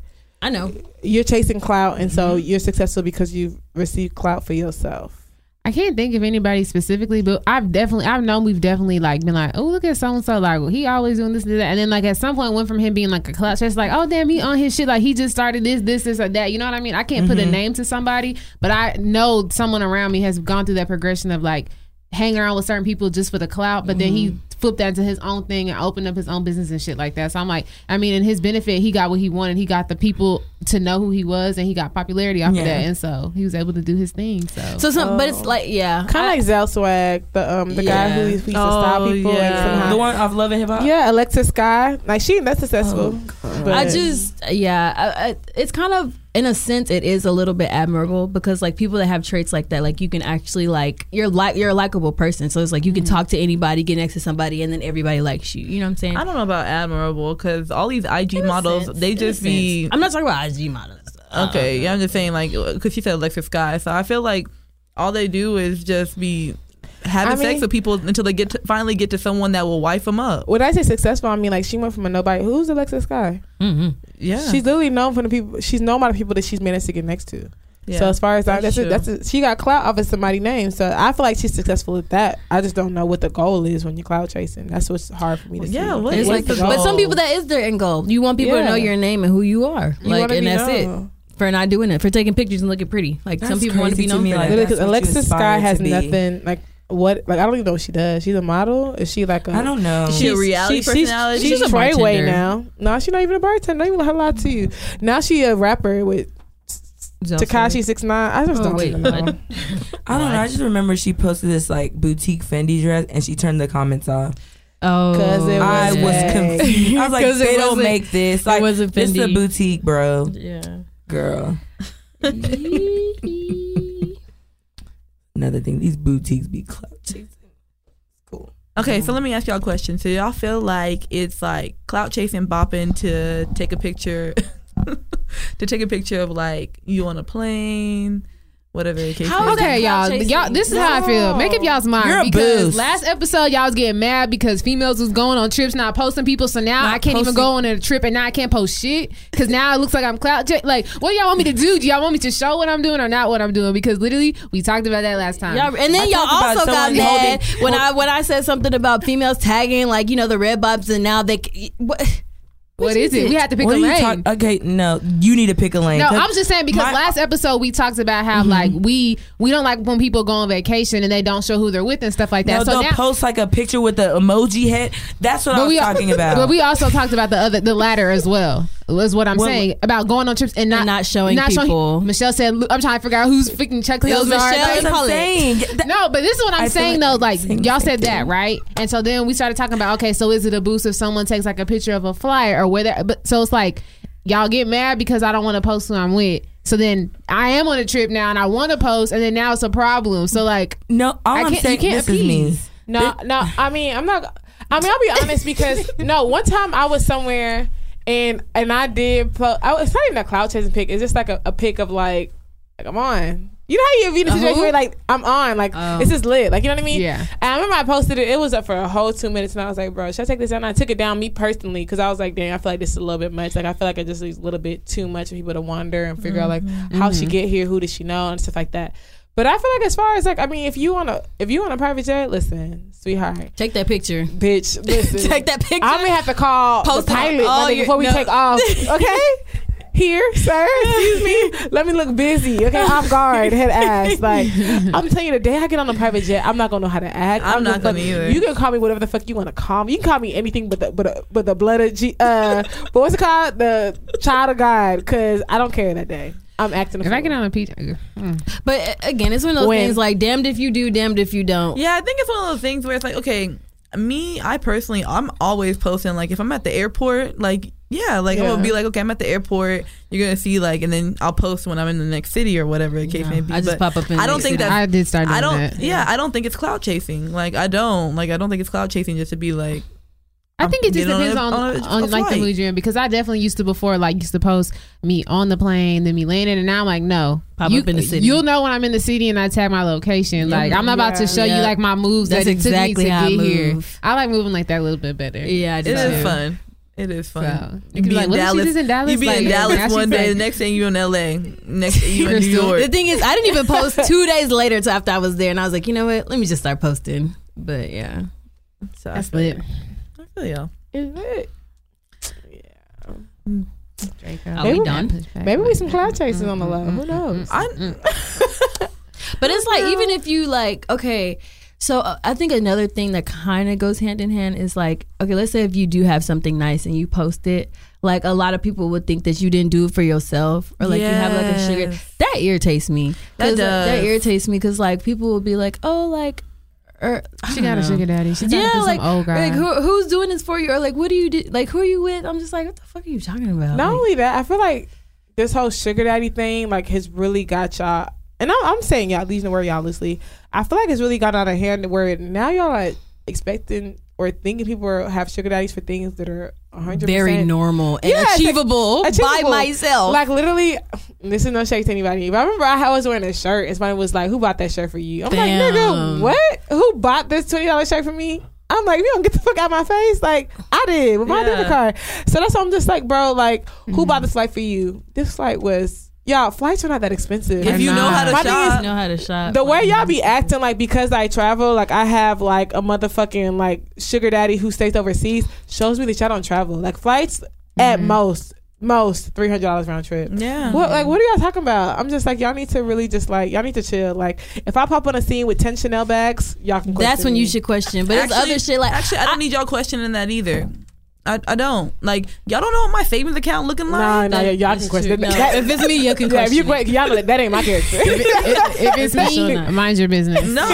I know. you're chasing clout, and so Mm-hmm. you're successful because you've received clout for yourself. I can't think of anybody specifically, but I've definitely, I've known we've definitely like been like, oh look at so and so, like well, he always doing this and that, and then like at some point went from him being like a clutch, just like oh damn he on his shit, like he just started this, this, this, or that. You know what I mean? I can't put a name to somebody, but I know someone around me has gone through that progression of like hanging around with certain people just for the clout, but then he flipped that into his own thing and opened up his own business and shit like that. So I'm like, I mean, in his benefit, he got what he wanted. He got the people to know who he was, and he got popularity off Yeah. of that, and so he was able to do his thing. So, So some, but Oh. it's like yeah, Kind of like Zel Swag, the um the guy who, Yeah. who used to style Oh, people. yeah. And somehow, the one off Love and Hip Hop. yeah, Alexis Skyy, like she that's successful. but I just yeah, I, I, it's kind of in a sense it is a little bit admirable because like people that have traits like that, like you can actually like you're like you're a likable person, so it's like you can mm-hmm. talk to anybody, get next to somebody, and then everybody likes you. You know what I'm saying? I don't know about admirable because all these IG In models sense, they just be sense. I'm not talking about IG models. okay. Yeah, I'm just saying like because she said Alexis Skyy, so I feel like all they do is just be having I mean- sex with people until they get to, finally get to someone that will wife them up. when I say successful, I mean like she went from a nobody. Who's Alexis Skyy? Mm-hmm. Yeah, She's literally known from the people. She's known by the people that she's managed to get next to. yeah. So as far as I, That's that's, a, that's a, she got clout off of somebody's name. So I feel like she's successful at that. I just don't know what the goal is when you're clout chasing. That's what's hard for me to see. Yeah, what It's like, the but some people that is their end goal. You want people to know your name and who you are, You like, and be that's it for not doing it, for taking pictures and looking pretty. Like some people want to crazy be to known me, for like, that. Literally, 'cause That's what you Alexis Skyy has nothing like what like I don't even know what she does. She's a model. Is she like a I don't know. She a reality personality? She's, She's a she's Treyway now. No, she's not even a bartender. Don't even let her lie to you. Now she a rapper with Tekashi Six Nine. I just Oh, don't wait, even know. I don't know. I just remember she posted this like boutique Fendi dress, and she turned the comments off. Oh, 'Cause it I was was confused. I was like, they don't make this. Like, wasn't this is a Fendi. boutique, bro. Yeah. Girl. Another thing, these boutiques be clout chasing. Cool. Okay, so mm-hmm. let me ask y'all a question. So y'all feel like it's like clout chasing, bopping to take a picture, to take a picture of like you on a plane whatever the case. How may is be. Okay, y'all. Y'all, this is how I feel. Make up y'all's mind You're a because boost. last episode y'all was getting mad because females was going on trips, not posting people. So now Not I can't even go on a trip and now I can't post shit because now it looks like I'm clout. j- Like, what do y'all want me to do? Do y'all want me to show what I'm doing or not what I'm doing? Because literally, we talked about that last time. Y'all, and then I y'all also got mad holding- when I when I said something about females tagging like you know the red bobs and now they c- what what is it? We had to pick What a lane. Okay, no, you need to pick a lane. No, I was just saying because my- last episode we talked about how mm-hmm. like we we don't like when people go on vacation and they don't show who they're with and stuff like that. No, so they'll now, post like a picture with the emoji head. That's what I was we talking about. But we also talked about the other the latter as well. Was what I'm What- saying about going on trips and not And not showing people. Michelle said, "Look, "I'm trying to figure out who's freaking check those are." Michelle Like, and I'm saying. That- no, but this is what I'm I saying like though. Like y'all said same that right, and so then we started talking about okay, so is it a boost if someone takes like a picture of a flyer or whether? But so it's like y'all get mad because I don't want to post who I'm with. So then I am on a trip now and I want to post, and then now it's a problem. So like, no, all I I'm can't- saying you can't this is me. No, no. I mean, I'm not. I mean, I'll be honest because no. One time I was somewhere and and I did. Po- I, it's not even a clout chasing pic. It's just like a, a pic of like, like I'm on. You know how you be in a situation who? where uh-huh. like I'm on, like Oh. it's just lit, like you know what I mean? Yeah. And I remember I posted it. It was up for a whole two minutes, and I was like, bro, should I take this down? And I took it down me personally because I was like, dang, I feel like this is a little bit much. Like I feel like it just is a little bit too much for people to wander and figure out like how she mm-hmm. get here, who did she know, and stuff like that. But I feel like as far as like, I mean, if you want to, if you want a private jet, listen, sweetheart, take that picture bitch, listen. take that picture I may have to call Post the it pilot on nigga, your- before we no. take off. Okay. Here, sir. Excuse me. Let me look busy. Okay, off guard, head ass. Like I'm telling you, the day I get on a private jet, I'm not gonna know how to act. I'm not gonna gonna either. You can call me whatever the fuck you want to call me. You can call me anything but the but the, but the blood of G. Uh, but what's it called? The child of God. Because I don't care that day. I'm acting. a if I fool. get on a peach, but uh, again it's one of those When? things like damned if you do damned if you don't Yeah, I think it's one of those things where it's like, okay, me, I personally, I'm always posting. Like, if I'm at the airport, like, yeah, like I'm Yeah. gonna be like, okay, I'm at the airport. You're gonna see like, and then I'll post when I'm in the next city or whatever the case No, may be. I just But pop up in I don't think city. that I did start doing I don't. that. Yeah, I don't think it's clout chasing. Like, I don't. Like, I don't think it's clout chasing just to be like. I think it just getting on depends a- on uh, on on, a- a like the flight. mood you're in because I definitely used to before like used to post me on the plane then me landing and now I'm like no Pop you, up in the city. you'll know when I'm in the city and I tag my location like I'm not about to Yeah. show you like my moves That's that it exactly took me to how I get here. I like moving like that a little bit better yeah I It do is fun. It is fun. So, You you be be like, in "Wasn't she Dallas. in Dallas?" You be Like, in Dallas she's one day. like- The next thing you in L.A. Next thing you in New York. the thing is I didn't even post two days later to after I was there and I was like you know what let me just start posting but yeah So I that's feel lit you. I. Is it? Yeah. Are Maybe- we done Maybe we some clout chasing on the low. Who knows? I, But it's like even if you like okay, so uh, I think another thing that kind of goes hand in hand is like okay, let's say if you do have something nice and you post it, like a lot of people would think that you didn't do it for yourself or like you have like a sugar. That irritates me. 'Cause, That uh, that irritates me because like people will be like, oh like. Or, she don't got a sugar daddy she's Yeah, yeah, like, some old guy like who, who's doing this for you, or like what do you do? Like who are you with? I'm just like, what the fuck are you talking about? Not Like, only that, I feel like this whole sugar daddy thing like has really got y'all. And I'm, I'm saying y'all, these know where y'all loosely. I feel like it's really got out of hand where now y'all are expecting or thinking people are, have sugar daddies for things that are 100 very normal and Yeah, it's like- achievable, by myself. Like literally, this is no shake to anybody. But I remember I was wearing a shirt, and somebody was like, "Who bought that shirt for you?" I'm like, "Nigga, what? Who bought this twenty dollars shirt for me?" I'm like, "You don't get the fuck out of my face!" Like I did with my Yeah. debit card. So that's why I'm just like, bro, like, who Mm-hmm. bought this flight for you? This flight was. Y'all, flights are not that expensive. if you know how to My thing is, know how to shop. the way y'all be acting like because I travel, like I have like a motherfucking like sugar daddy who stays overseas, shows me that y'all don't travel. Like flights at mm-hmm. most, most three hundred dollars round trip. yeah. Mm-hmm. What like what are y'all talking about? I'm just like y'all need to really just like y'all need to chill. Like if I pop on a scene with ten Chanel bags, y'all can. That's question when you should question. But it's Actually- other shit like Actually, I don't need y'all questioning that either. I, I don't like y'all don't know what my savings account looking like. Nah, nah, That- y'all can question. No, That- if it's me, you can yeah, if you question. y'all know that, that ain't my character. if, if it's For sure me not. mind your business No,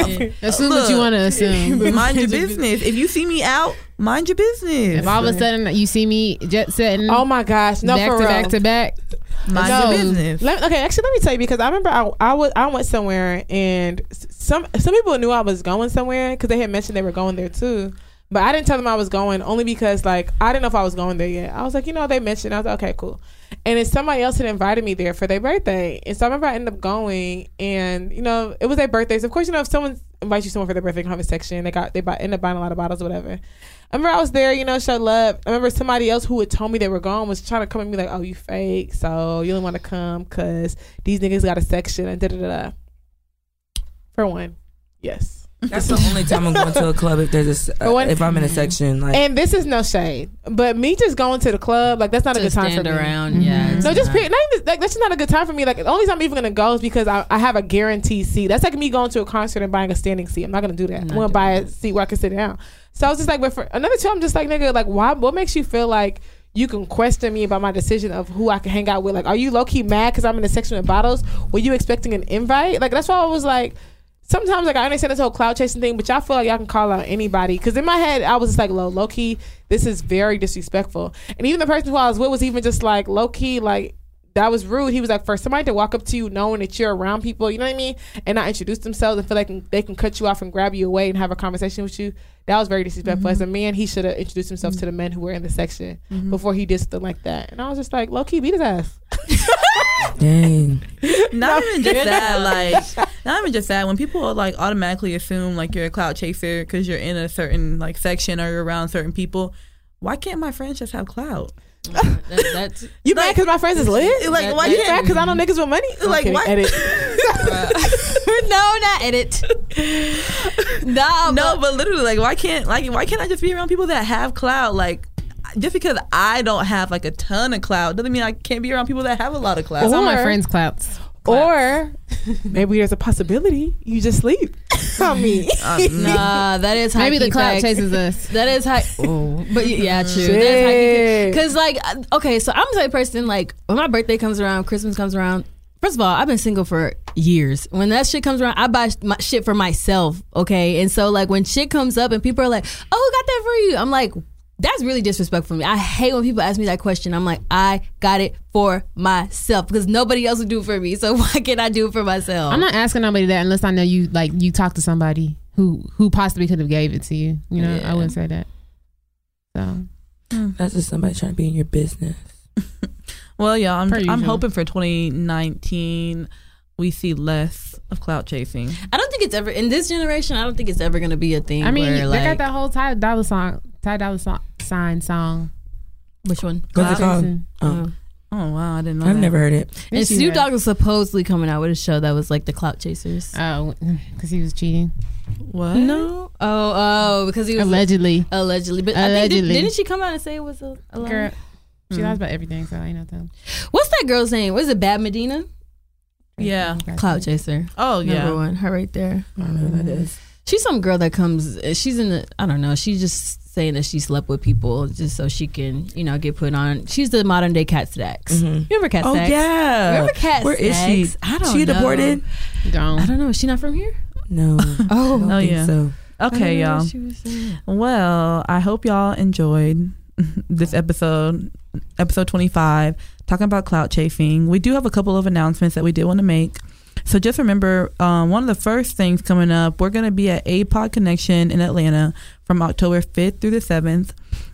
assume what you Look. want to assume mind your business. If you see me out, mind your business. if all of a sudden you see me jet setting oh my gosh, no back for to real. back to back mind No. your business. Let, okay, actually, let me tell you because I remember I, I was I went somewhere and some some people knew I was going somewhere because they had mentioned they were going there too. But I didn't tell them I was going only because like I didn't know if I was going there yet. I was like, you know, they mentioned. I was like, okay, cool. And then somebody else had invited me there for their birthday. And so I remember I ended up going and, you know, it was their birthday. So of course, you know, if someone invites you someone for their birthday, comment section, they got they buy, end up buying a lot of bottles or whatever. I remember I was there, you know, show love. I remember somebody else who had told me they were gone was trying to come at me like, "Oh, you fake, so you don't want to come because these niggas got a section and da da." da." For one, yes. That's the only time I'm going to a club if there's a, uh, what- if I'm in a section like And this is no shade, but me just going to the club like that's not a good time for stand me. around. Yeah. it's No, just not. period. Not even, like that's just not a good time for me. Like the only time I'm even gonna go is because I, I have a guaranteed seat. That's like me going to a concert and buying a standing seat. I'm not gonna do that. I'm Not gonna doing buy a seat where I can sit down. So I was just like, but for another two, I'm just like, nigga, like, why? What makes you feel like you can question me about my decision of who I can hang out with? Like, are you low key mad because I'm in a section with bottles? Were you expecting an invite? Like, that's why I was like. Sometimes like I understand this whole clout chasing thing, but y'all feel like y'all can call out anybody. Because in my head, I was just like, low, low key, this is very disrespectful. And even the person who I was with was even just like low key, like that was rude. He was like, for somebody to walk up to you knowing that you're around people, you know what I mean, and not introduce themselves and feel like they can cut you off and grab you away and have a conversation with you. That was very disrespectful. As a mm-hmm. man, he should have introduced himself to the men who were in the section mm-hmm. before he did something like that. And I was just like, low key, beat his ass. dang. not even just that like not even just that when people like automatically assume like you're a cloud chaser because you're in a certain like section or you're around certain people why can't my friends just have clout That- that's You mad because my friends is lit? like That- why You that- mad because I know niggas with money? I'm Like, what? Edit. no, not edit. no, no but but literally like why can't like why can't i just be around people that have clout like just because i don't have like a ton of clout doesn't mean i can't be around people that have a lot of clout It's all my friends' friends' clouts. Or maybe there's a possibility you just sleep. I mean, nah, that is Maybe the high-key clout chases us. That is high. Oh, but yeah, true. Shit. Because like, uh, okay, so I'm the type of person like when my birthday comes around, Christmas comes around. First of all, I've been single for years. When that shit comes around, I buy my shit for myself. Okay, and so like when shit comes up and people are like, "Oh, who got that for you?" I'm like. That's really disrespectful for me. I hate when people ask me that question. I'm like, I got it for myself because nobody else will do it for me. So why can't I do it for myself? I'm not asking nobody that unless I know you like you talk to somebody who who possibly could have gave it to you. You know, I wouldn't say that. So hmm. That's just somebody trying to be in your business. well yeah i'm, Per I'm usual. hoping for 2019 we see less of clout chasing I don't think it's ever in this generation. I don't think it's ever going to be a thing. I mean, where, they like, got that whole Ty Dolla song, Ty Dolla so- sign song. which one? What's it called? Oh, oh wow i didn't know I've that. never heard it. And Yes, you Snoop have. Dogg was supposedly coming out with a show that was like the Clout Chasers. Oh, because he was cheating what no, oh, oh, because he was allegedly. allegedly. But I think, Allegedly. did, not she come out and say it was a, a lie? Girl, she Mm. lies about everything, so I ain't know them. What's that girl's name? Was it Bad Medina? Yeah. Clout Chaser. oh Number yeah one, her right there. I don't know who that is. She's some girl that comes. She's in the. I don't know. She just saying that she slept with people just so she can, you know, get put on. She's the modern day Kat Stacks. Mhm. Remember Kat Oh Stacks? yeah. Remember Kat Where is she? I don't she know. deported? Don't. I don't know. Is she not from here? No. I Oh, don't Oh, think yeah. so. okay y'all Well, I hope y'all enjoyed this episode, episode 25, talking about clout chasing. We do have a couple of announcements that we did want to make. So just remember, um, one of the first things coming up, we're going to be at APOD Connection in Atlanta from October 5th through the 7th.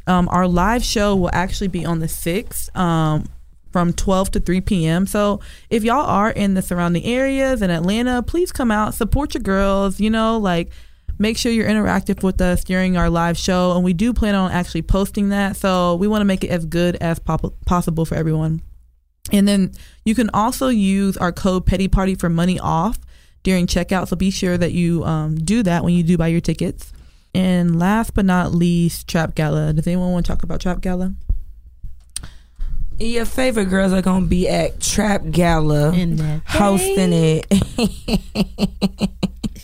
Um, our live show will actually be on the 6th. Um, from 12 to 3 p.m. So if y'all are in the surrounding areas in Atlanta, please come out, support your girls, you know, like make sure you're interactive with us during our live show. And we do plan on actually posting that. So we want to make it as good as possible for everyone. And then you can also use our code Petty Party for money off during checkout. So be sure that you um, do that when you do buy your tickets. And last but not least, Trap Gala. Does anyone want to talk about Trap Gala? Your favorite girls are gonna be at Trap Gala In that hosting it.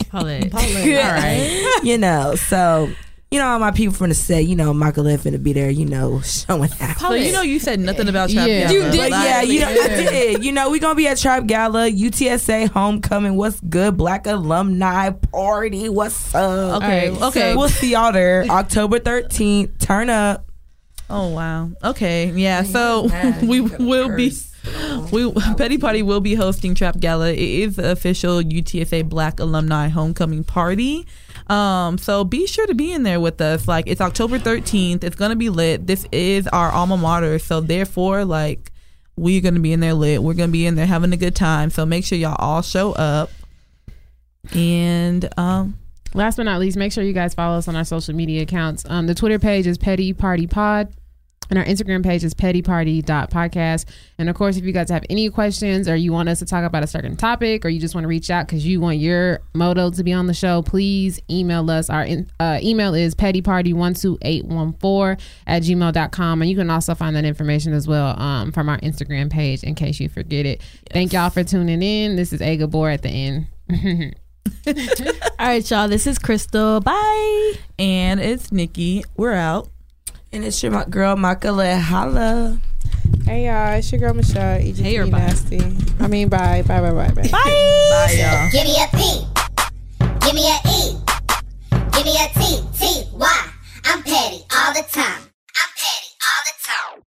Paulette. All right. you know, so you know all my people from the set, you know, Michael F finna be there, you know, showing out. So you know you said nothing about Trap Yeah. Gala. You did. But yeah, you know, I did. You know, we gonna be at Trap Gala, UTSA homecoming. What's good? Black alumni party. What's up? Okay, Alright, okay. We'll see y'all there, October thirteenth. Turn up. Oh wow. Okay. Yeah. So we will be we Petty Party will be hosting Trap Gala. It is the official UTSA Black Alumni Homecoming Party. Um, so be sure to be in there with us. Like it's October 13th. It's gonna be lit. This is our alma mater. So therefore, like We're gonna be in there lit. We're gonna be in there having a good time. So make sure y'all all show up. And um, Last but not least, make sure you guys follow us on our social media accounts. Um, the Twitter page is Petty Party Pod. And our Instagram page is pettyparty.podcast. And of course, if you guys have any questions or you want us to talk about a certain topic or you just want to reach out because you want your moto to be on the show, please email us. Our in, uh, email is pettyparty12814 at gmail.com. And you can also find that information as well um, from our Instagram page in case you forget it. Thank y'all for tuning in. This is A Gabor at the end. All right, y'all. This is Crystal. Bye. and it's Nikki. We're out. And it's your girl Makala. Holla. Hey y'all, it's your girl Michelle. Egypt hey, or nasty. I mean, bye, bye, bye, bye, bye. Bye, bye y'all. Give me a P. Give me a E. Give me a T. T. Y. I'm petty all the time. I'm petty all the time.